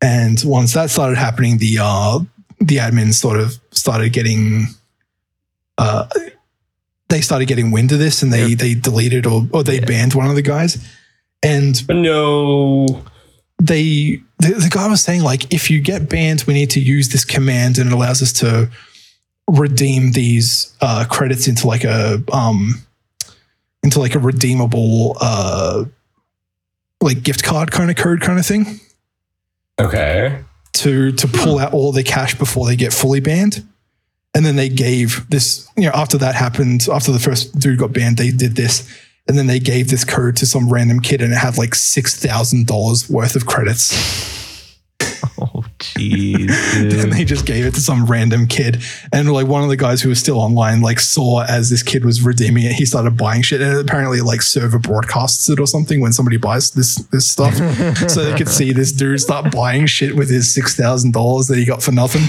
And once that started happening, the uh, the admins sort of started getting uh, they started getting wind of this, and they they deleted or or they Yeah. banned one of the guys. And No. they the, the guy was saying like if you get banned we need to use this command and it allows us to redeem these uh, credits into like a um into like a redeemable uh like gift card kind of code kind of thing Okay. to to pull hmm. out all their cash before they get fully banned. And then they gave this you know after that happened after the first dude got banned they did this. And then they gave this code to some random kid and it had like $6000 worth of credits. Oh, jeez. and they just gave it to some random kid. And like one of the guys who was still online, like saw as this kid was redeeming it, he started buying shit, and apparently like server broadcasts it or something when somebody buys this this stuff, so they could see this dude start buying shit with his six thousand dollars that he got for nothing.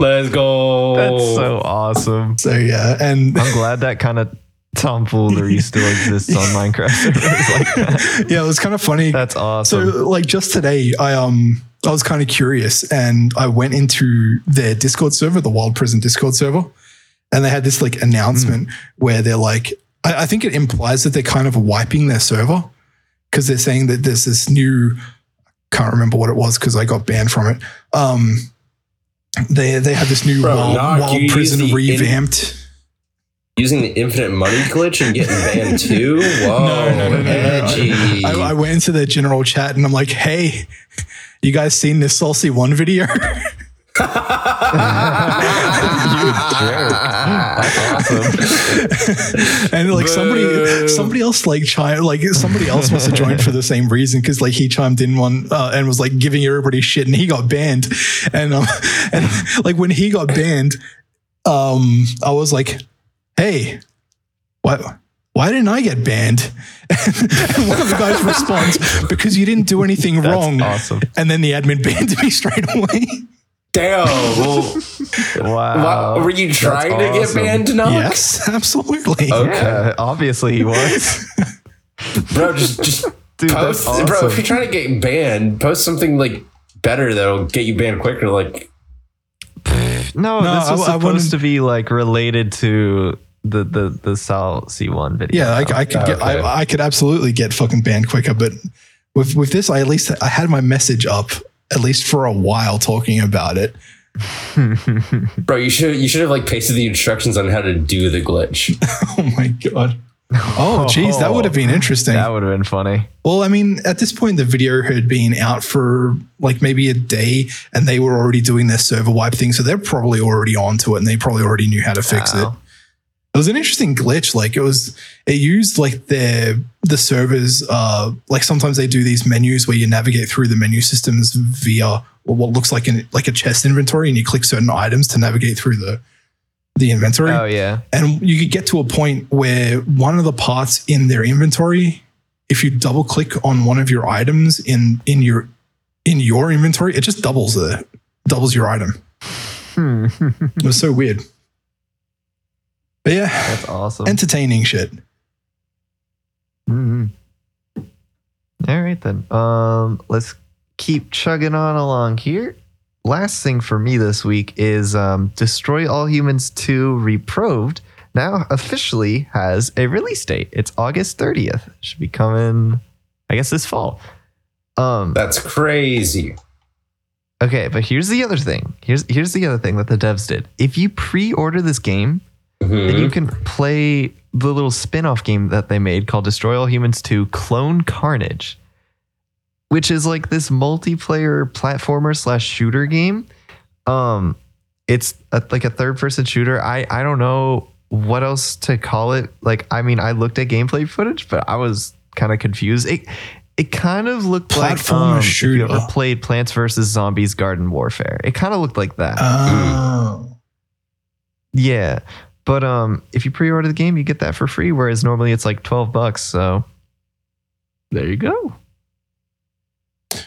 Let's go. That's so awesome. So yeah, and I'm glad that kind of tomfoolery still exists on Minecraft servers like that. yeah, it was kind of funny. That's awesome. So like just today, I um I was kind of curious and I went into their Discord server, the Wild Prison Discord server, and they had this like announcement where they're like, I, I think it implies that they're kind of wiping their server because they're saying that there's this new, can't remember what it was because I got banned from it. Um, they they had this new Bro, Wild, Knock, Wild Prison the in- revamped. Using the infinite money glitch and getting banned too? Whoa. No, no, no, no, no, no. edgy. I, I went into their general chat and I'm like, hey, you guys seen this SalC1 video? you jerk. That's awesome. and like somebody somebody else like chimed like somebody else must have joined for the same reason because like he chimed in one uh, and was like giving everybody shit and he got banned and um and like when he got banned um I was like hey what why didn't I get banned? And one of the guys responds, because you didn't do anything That's wrong. awesome. And then the admin banned me straight away. Damn. Wow. wha- were you That's trying to get banned, Knock? yes, absolutely. Okay. Yeah, obviously he was. Bro, just just Dude, post awesome. bro, if you're trying to get banned, post something like better that'll get you banned quicker. Like no, No, this was I- I supposed wanted- to be like related to the the the SalC1 video. Yeah, I, I could oh, get, Okay. I, I could absolutely get fucking banned quicker, but with with this, I at least I had my message up at least for a while talking about it. bro, you should you should have like pasted the instructions on how to do the glitch. Oh my god. Oh, geez, that would have been interesting. that would have been funny. Well, I mean, at this point, the video had been out for like maybe a day, and they were already doing their server wipe thing, so they're probably already onto it, and they probably already knew how to fix. Wow. It was an interesting glitch. Like it was, it used like their the servers. Uh, like sometimes they do these menus where you navigate through the menu systems via what looks like an like a chest inventory, and you click certain items to navigate through the the inventory. Oh yeah. And you could get to a point where one of the parts in their inventory, if you double click on one of your items in in your in your inventory, it just doubles the doubles your item. Hmm. It was so weird. But yeah, That's awesome. entertaining shit. Mhm. All right then. Um, let's keep chugging on along here. Last thing for me this week is um, Destroy All Humans 2 Reprobed now officially has a release date. It's August 30th. Should be coming, I guess, this fall. Um, That's crazy. okay, but here's the other thing. Here's here's the other thing that the devs did. If you pre-order this game, Mhm. then you can play the little spin-off game that they made called Destroy All Humans 2 Clone Carnage, which is like this multiplayer platformer slash shooter game. Um, it's a, like a third-person shooter. I I don't know what else to call it. Like, I mean, I looked at gameplay footage, but I was kind of confused. It it kind of looked like Platformer um, If shooter. you ever played Plants vs Zombies Garden Warfare, it kind of looked like that. Oh. Yeah. But um if you pre-order the game, you get that for free, whereas normally it's like 12 bucks. So there you go.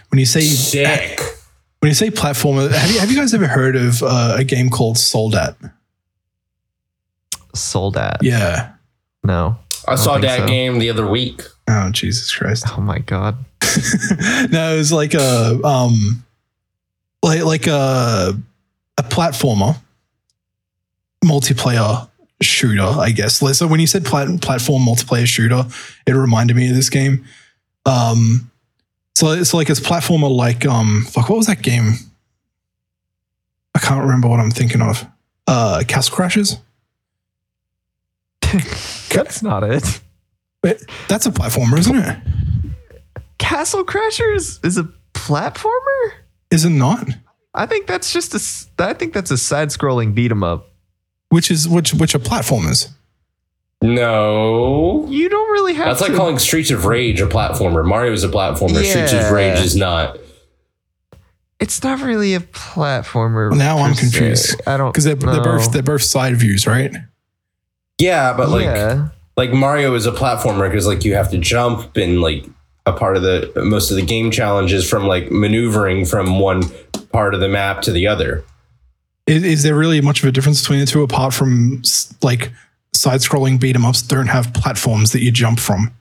When you say Sick. when you say platformer, have you have you guys ever heard of uh, a game called Soldat? Sold at. Yeah. No. I saw that so. game the other week. Oh Jesus Christ. Oh my god. no, it was like a um like like a a platformer multiplayer shooter, I guess. So when you said plat- platform multiplayer shooter, it reminded me of this game. Um so it's like it's platformer like um fuck what was that game? I can't remember what I'm thinking of. Uh Castle Crashers? That's not it. Wait, that's a platformer, isn't it? Castle Crashers is a platformer? Is it not? I think that's just a. I think that's a side-scrolling beat 'em up. Which is which which are platformers? No. You don't really have That's like calling Streets of Rage a platformer. Mario is a platformer. Streets of Rage is not. It's not really a platformer. Well, now I'm se. confused. I don't Because they're, they're both they're both side views, right? Yeah, but like yeah. like Mario is a platformer because like you have to jump and like a part of the most of the game challenges from like maneuvering from one part of the map to the other. Is, is there really much of a difference between the two apart from like side-scrolling beat 'em ups don't have platforms that you jump from?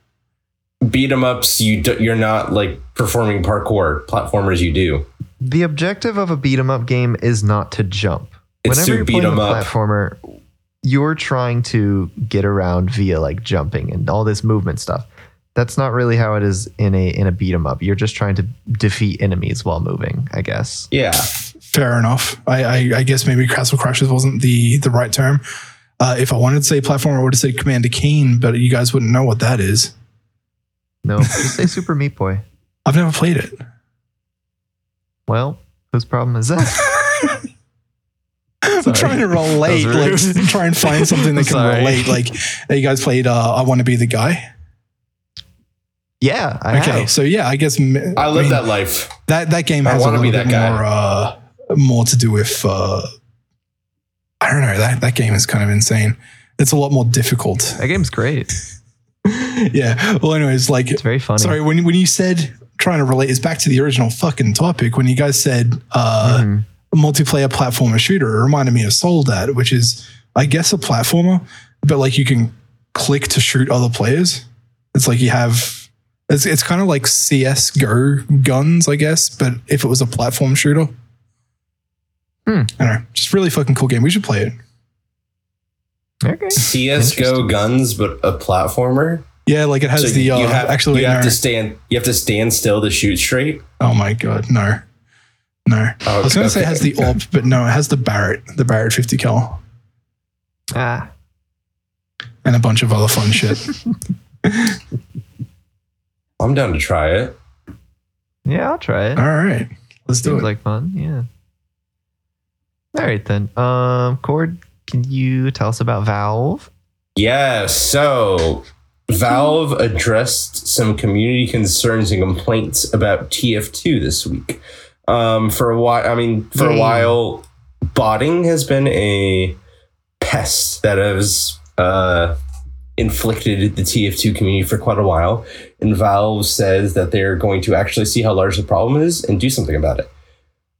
Beat 'em ups, you do, you're not like performing parkour. Platformers, you do. The objective of a beat 'em up game is not to jump. It's Whenever to you're beat playing 'em a up. platformer, you're trying to get around via like jumping and all this movement stuff. That's not really how it is in a in a beat 'em up. You're just trying to defeat enemies while moving, I guess. Yeah. Fair enough. I, I, I guess maybe Castle Crashers wasn't the the right term. Uh, if I wanted to say platform, I would have said Commander Keen, but you guys wouldn't know what that is. No, just say Super Meat Boy. I've never played it. Well, whose problem is that? I'm trying to relate, like try and find something that can Sorry. relate. Like, you guys played uh, I Want to Be the Guy. yeah, I Okay, have. so yeah, I guess I live mean, that life. that that game I has a wanna little be bit that guy. more uh, more to do with uh, I don't know that that game is kind of insane. It's a lot more difficult. That game's great. yeah. Well, anyways, like It's very funny. sorry when when you said trying to relate, it's back to the original fucking topic when you guys said uh, Mhm. a multiplayer platformer shooter. It reminded me of Soldat, which is I guess a platformer, but like you can click to shoot other players. It's like you have. It's, it's kind of like CS Go guns, I guess, but if it was a platform shooter. Hmm. I don't know. Just really fucking cool game. We should play it. Okay. CS:GO guns, but a platformer. Yeah, like it has So the uh, you have actually you no. have to stand. You have to stand still to shoot straight. Oh my god, no, no. I was going to say it has the AWP, but no, it has the Barrett, the Barrett 50 cal, Ah, and a bunch of other fun shit. I'm down to try it. yeah, I'll try it. All right, let's do Seems it. like fun. Yeah. All right then. Um, Cord, can you tell us about Valve? Yeah, so Valve addressed some community concerns and complaints about TF2 this week. Um, for a while, I mean, for a while, botting has been a pest that has uh, inflicted the TF2 community for quite a while. And Valve says that they're going to actually see how large the problem is and do something about it.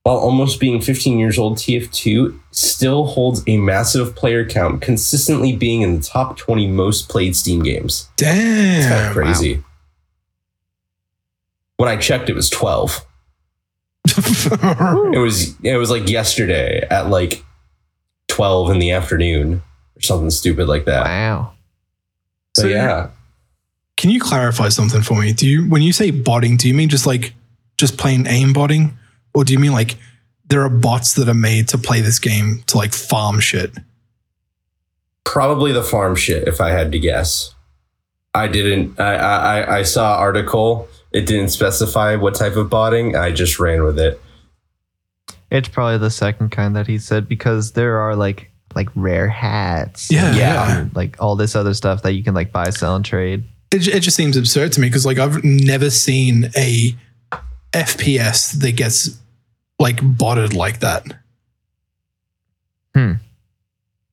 While almost being 15 years old, TF2 still holds a massive player count, consistently being in the top 20 most played Steam games. It's kind Damn, of crazy. When I checked, it was 12. It was it was like yesterday at like 12 in the afternoon or something stupid like that. Wow. So So- yeah, Can you clarify something for me? Do you, when you say botting, do you mean just like just plain aim botting, or do you mean like there are bots that are made to play this game to like farm shit? probably the farm shit if I had to guess. I didn't. I I, I saw article. It didn't specify what type of botting. I just ran with it. It's probably the second kind that he said because there are like like rare hats. Yeah, and, yeah. um, like all this other stuff that you can like buy, sell, and trade. It, it just seems absurd to me because like I've never seen a FPS that gets like botted like that. Hmm.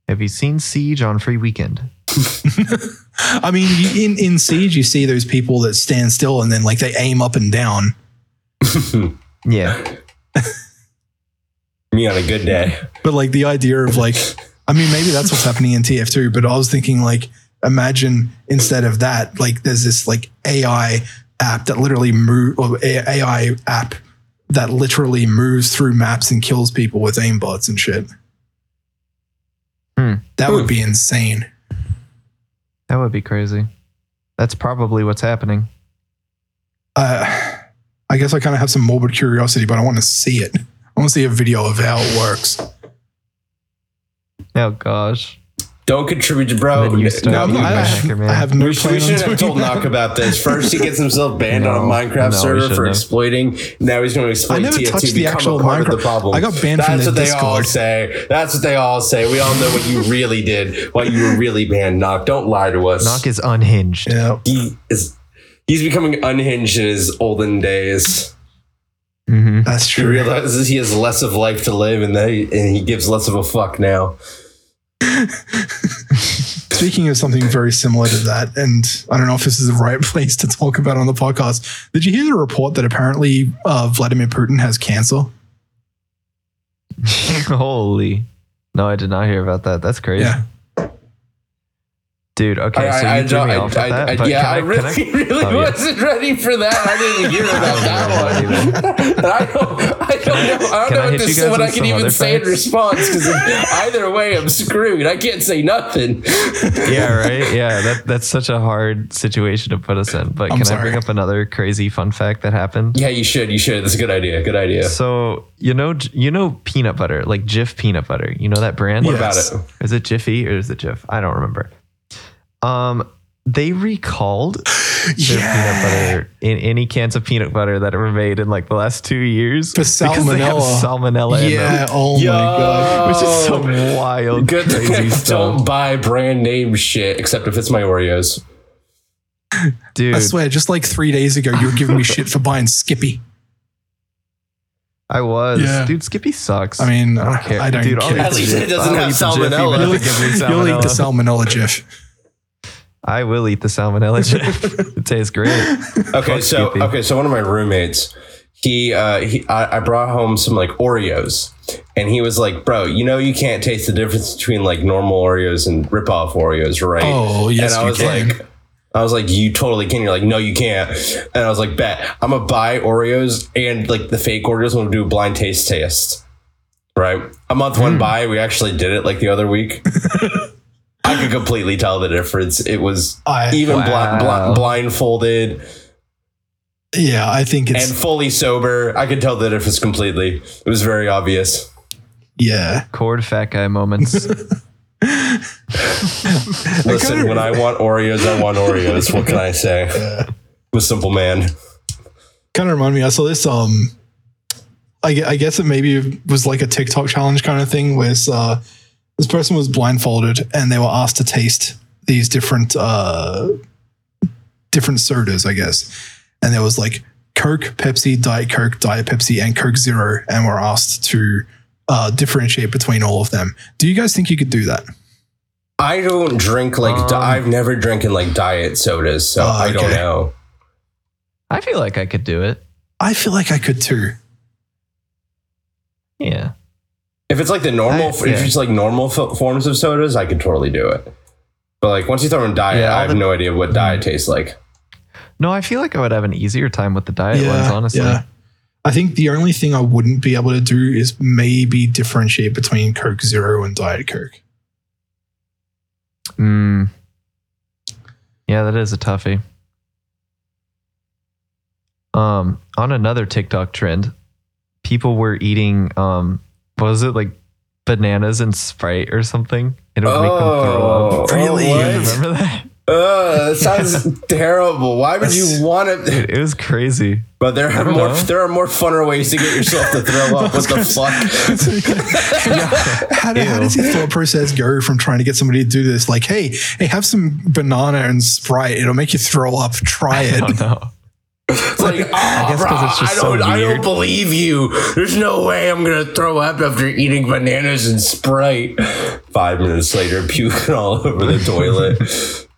Have you seen Siege on free weekend? I mean, in in Siege, you see those people that stand still and then like they aim up and down. Yeah. Me on a good day. But like the idea of like, I mean, maybe that's what's happening in TF2. But I was thinking like, imagine instead of that, like there's this like AI app that literally move or AI app that literally moves through maps and kills people with aimbots and shit. Hmm. That would be insane. That would be crazy. That's probably what's happening. Uh, I guess I kind of have some morbid curiosity, but I want to see it. I want to see a video of how it works. Oh gosh. Don't contribute to bro. And you No, start No, being I, a I hacker, have. I have no we, sh- plan we shouldn't have told Knock about this. First, he gets himself banned on a Minecraft No, server for exploiting. Now he's going to exploit I never TF2 touched the become actual a part of Minecraft- the problem. I got banned from That's the what they all say. That's what they all say. We all know what you really did. Why you were really banned. Knock. Don't lie to us. Knock is unhinged. Yeah. he is. He's becoming unhinged in his olden days. hmm That's He realizes he has less of life to live, and they and he gives less of a fuck now. Speaking of something very similar to that, and I don't know if this is the right place to talk about on the podcast. Did you hear the report that apparently uh, Vladimir Putin has cancer? Holy. No, I did not hear about that. That's crazy. Yeah. Dude, okay, so you threw me off that. but yeah, I really, really oh, wasn't ready for that. I didn't hear about that I one. I don't, I don't know. I don't I know what, this, what I can even say in response because either way, I'm screwed. I can't say nothing. yeah, right. Yeah, that that's such a hard situation to put us in. But I'm can I bring up another crazy fun fact that happened? Yeah, you should. You should. That's a good idea. Good idea. So you know, you know, peanut butter, like Jif peanut butter. You know that brand? What Yes. about it? Is it Jiffy or is it Jif? I don't remember. Um, they recalled their peanut butter in any cans of peanut butter that were made in like the last two years For because they have salmonella. salmonella in Yeah. them, Oh my god. which is some wild, Good crazy I stuff, don't buy brand name shit except if it's my Oreos. dude. I swear, just like three days ago, you were giving me shit for buying Skippy. I was, Yeah. dude. Skippy sucks. I mean, I don't care. I don't Dude, care. At least it doesn't have eat the Jiffy, salmonella. You'll, it gives me you'll eat the salmonella, salmonella Jif. I will eat the salmonella. Jif. it tastes great. Okay, Fuck so Skippy. okay, so one of my roommates, he uh he I, I brought home some like Oreos, and he was like, "Bro, you know you can't taste the difference between like normal Oreos and ripoff Oreos, right?" Oh, yes, and I you was can. like. I was like, you totally can. You're like, no, you can't. And I was like, bet I'm gonna buy Oreos and like the fake Oreos. I'm gonna do a blind taste test. Right. A month Hmm. went by. We actually did it like the other week. I could completely tell the difference. It was I, even bli- Wow. bli- blindfolded yeah, I think it's and fully sober. I could tell the difference completely. It was very obvious. yeah. Cord fat guy moments. Listen, kinda- when I want Oreos, I want Oreos. What can I say? I'm a simple man. Kind of remind me. I saw this. Um, I, I guess it maybe was like a TikTok challenge kind of thing, where uh, this person was blindfolded and they were asked to taste these different uh, different sodas, I guess. And there was like Coke, Pepsi, Diet Coke, Diet Pepsi, and Coke Zero, and were asked to uh, differentiate between all of them. Do you guys think you could do that? I don't drink like di- Um, I've never drinking like diet sodas, so Oh, I don't okay. know. I feel like I could do it. I feel like I could too. Yeah. If it's like the normal, I- if it's like normal f- forms of sodas, I could totally do it. But like once you throw in diet, Yeah, I have the- no idea what diet tastes like. No, I feel like I would have an easier time with the diet ones, honestly. Yeah. I think the only thing I wouldn't be able to do is maybe differentiate between Coke Zero and Diet Coke. Mm. Yeah, that is a toughie. Um, on another TikTok trend, people were eating um, what was it like bananas and Sprite or something, it would make them throw up. Oh, Really? You remember that? Uh, that sounds terrible. Why would you want it? Dude, it was crazy. But there are more. know. There are more funner ways to get yourself to throw up. What the fuck? how, do- how Ew. does your thought process go from trying to get somebody to do this? Like, hey, hey, have some banana and Sprite. It'll make you throw up. Try I it. don't know. It's like, oh, guess 'cause bro, it's just I don't, so I don't believe you. There's no way I'm gonna throw up after eating bananas and Sprite. Five minutes later, puking all over the toilet.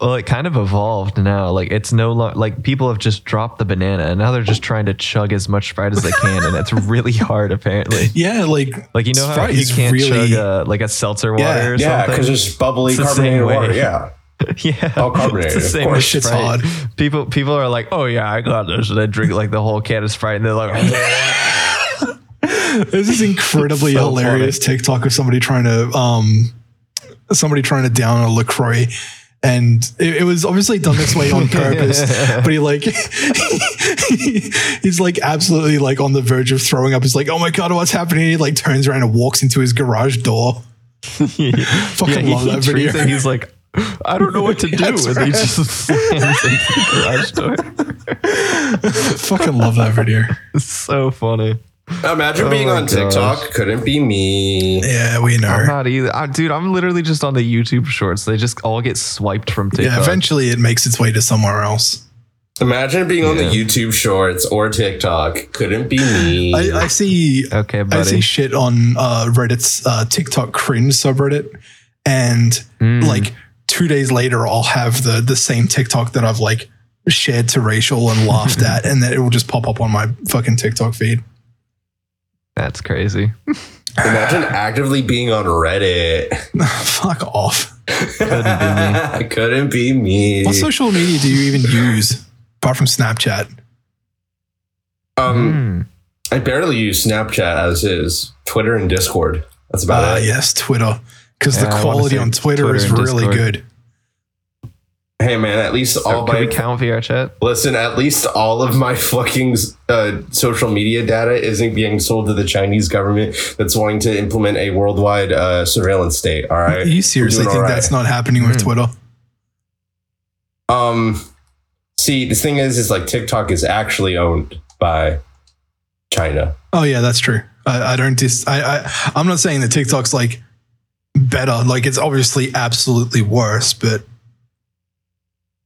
Well, it kind of evolved now. Like it's no longer like people have just dropped the banana and now they're just trying to chug as much Sprite as they can, and it's really hard apparently. Yeah, like Like you know how you can't really- chug a, like a seltzer water Yeah, or yeah, because it's bubbly It's carbonated water. Yeah. yeah, all carbonated, It's the of same course. with Shit's Sprite. hard. People people are like, oh yeah, I got this, and they drink like the whole can of Sprite, and they're like, There's this is incredibly So hilarious TikTok of somebody trying to um somebody trying to down a LaCroix. And it, it was obviously done this way on purpose, but he like he's like absolutely like on the verge of throwing up. He's like, "Oh my god, what's happening?" He like turns around and walks into his garage door. yeah, Fucking he, love he that treats video. it, He's like, I don't know what to do, That's and he just slams into the garage door. Fucking love that video. It's so funny. Imagine Oh being my on TikTok. Couldn't be me. Yeah, we I'm know. not either, I, dude. I'm literally just on the YouTube Shorts. They just all get swiped from TikTok. Yeah, eventually it makes its way to somewhere else. Imagine being on the YouTube Shorts or TikTok. Couldn't be me. I, I see Okay, buddy. I see shit on uh, Reddit's uh, TikTok cringe subreddit, and Mm. like two days later, I'll have the the same TikTok that I've like shared to Rachel and laughed at, and then it will just pop up on my fucking TikTok feed. That's crazy. Imagine actively being on Reddit. Fuck off. Couldn't be me. It couldn't be me. What social media do you even use apart from Snapchat? Um, Hmm. I barely use Snapchat as is. Twitter and Discord. That's about Ah, it. yes, Twitter. Because Yeah, the quality on Twitter, Twitter is really Discord. good. Hey man, at least So all can my we count VR chat? listen. At least all of my fucking uh, social media data isn't being sold to the Chinese government that's wanting to implement a worldwide uh, surveillance state. All right. you seriously think doing all that's not happening with Mm. Twitter? Um, see, the thing is, is like TikTok is actually owned by China. Oh yeah, that's true. I, I don't dis. I, I I'm not saying that TikTok's like better. Like it's obviously absolutely worse, but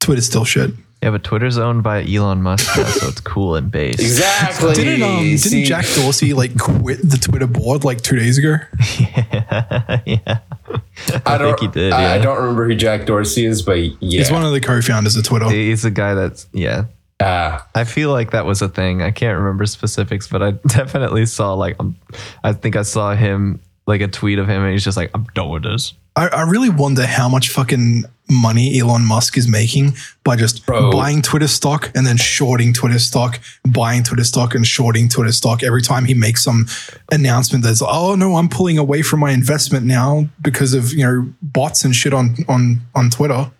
Twitter's still shit. Yeah, but Twitter's owned by Elon Musk now, so it's cool and base. Exactly. Didn't um didn't Jack Dorsey like quit the Twitter board like two days ago? yeah. yeah. I, I, don't, think he did. I, I don't remember who Jack Dorsey is, but yeah. He's one of the co-founders of Twitter. He's the guy that's yeah. Ah, I feel like that was a thing. I can't remember specifics, but I definitely saw like um, I think I saw him like a tweet of him, and he's just like, "I'm done with this." I, I really wonder how much fucking money Elon Musk is making by just Bro. buying Twitter stock and then shorting Twitter stock, buying Twitter stock and shorting Twitter stock every time he makes some announcement that's oh no, I'm pulling away from my investment now because of you know bots and shit on on on Twitter.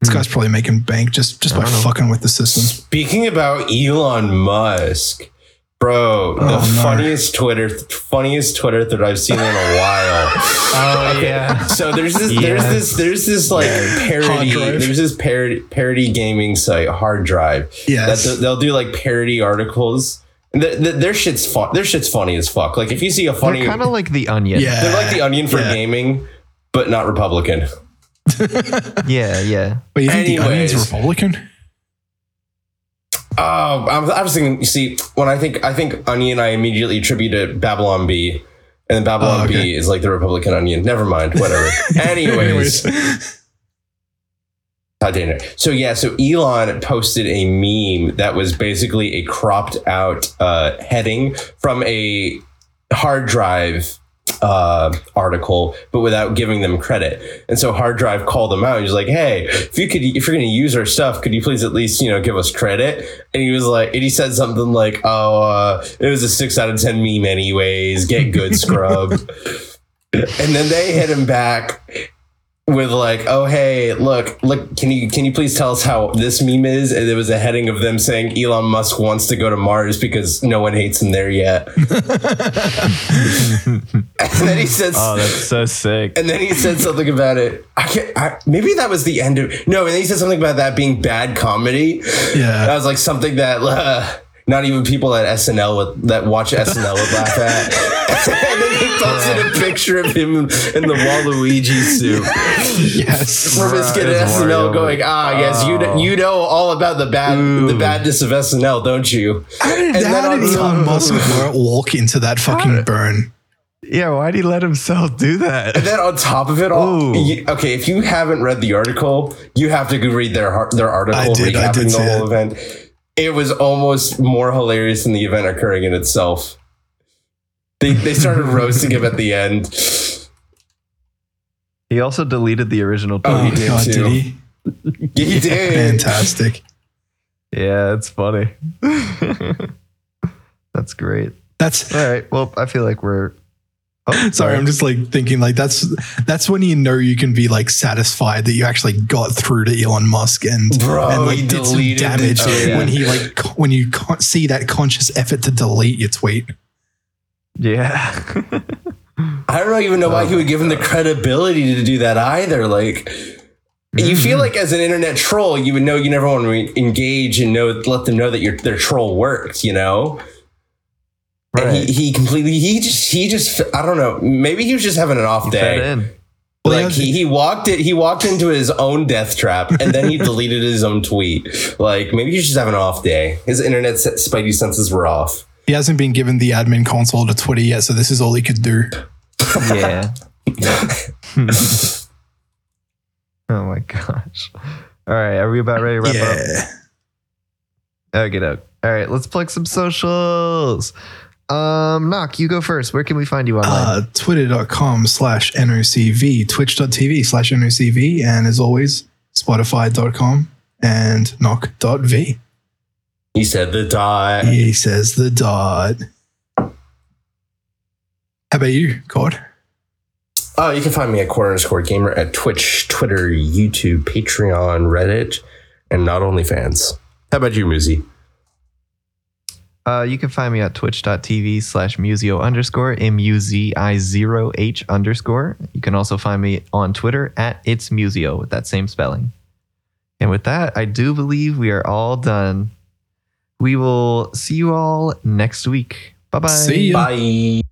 This Hmm. guy's probably making bank just just by know. fucking with the system. Speaking about Elon Musk, bro, oh, the Oh, no. funniest Twitter, funniest Twitter thread I've seen in a while. Oh yeah. So there's this, there's this, there's this like Hard parody, there's this parody, parody gaming site, Hard Drive. Yes. that they'll do like parody articles. And th- th- their shit's fun. Their shit's funny as fuck. Like if you see a funny, kind of like the Onion. Yeah. they're like the Onion for Yeah. gaming, but not Republican. yeah, yeah. But you think the Onion's Republican? Oh, I was, I was thinking. You see, when I think I think Onion, I immediately attribute to Babylon Bee, and then Babylon Oh, okay. B is like the Republican Onion. Never mind. Whatever. Anyways, it. So yeah, so Elon posted a meme that was basically a cropped out uh, heading from a hard drive uh, article, but without giving them credit. And so hard drive called them out. He's like, "Hey, if you could, if you're going to use our stuff, could you please at least you know give us credit?" And he was like, and he said something like, "Oh, uh, it was a six out of ten meme, anyways. Get good, scrub." and then they hit him back with like, "Oh hey, look, look, can you can you please tell us how this meme is?" And there was a heading of them saying Elon Musk wants to go to Mars because no one hates him there yet. and then he said, Oh, that's so sick. and then he said something about it. I can't. I, maybe that was the end of no. And then he said something about that being bad comedy. Yeah. That was like something that uh, not even people at SNL would, that watch SNL would laugh at. and then he posted a picture of him in the Waluigi suit. yes. From his kid It's at SNL Wario. going, ah, yes, you know, you know all about the bad, the badness of SNL, don't you? How did, And then how on did top- Elon Musk walk into that fucking burn? Yeah, why'd he let himself do that? And then on top of it all, you- okay, if you haven't read the article, you have to go read their their article I did, I recapping did the whole it. event. It was almost more hilarious than the event occurring in itself. They they started roasting him at the end. He also deleted the original tweet. Oh, he Oh, did God, too. did he? He did. Fantastic. Yeah, it's funny. That's great. That's All right. Well, I feel like we're. Oh, sorry. I'm just like thinking like that's that's when you know you can be like satisfied that you actually got through to Elon Musk and Bro, and like did some damage Oh, yeah. when he like co- when you con- see that conscious effort to delete your tweet. Yeah. I don't even know why he would give him the credibility to do that either. Like, you mm-hmm. feel like as an internet troll, you would know you never want to re- engage and know let them know that your their troll worked. You know. And he, he completely he just he just I don't know maybe he was just having an off He day. Well, like he, he walked it he walked into his own death trap and then he deleted his own tweet like maybe he's just having an off day his internet spidey senses were off He hasn't been given the admin console to Twitter yet, so this is all he could do. Yeah. oh my gosh. All right. Are we about ready to wrap up? Yeah. Okay, doke. All right, let's plug some socials. Um, Knock, you go first. Where can we find you online? Uh, Twitter.com slash NOCV, Twitch.tv slash NOCV, and as always, Spotify.com and knock.v. He said the dot. He says the dot. How about you, God? Oh, you can find me at Cord underscore gamer at Twitch, Twitter, YouTube, Patreon, Reddit, and not only fans. How about you, Muzi? Uh, you can find me at twitch.tv slash musio underscore M-U-Z-I-0-H underscore. You can also find me on Twitter at it's musio with that same spelling. And with that, I do believe we are all done. We will see you all next week. Bye bye. See you. Bye.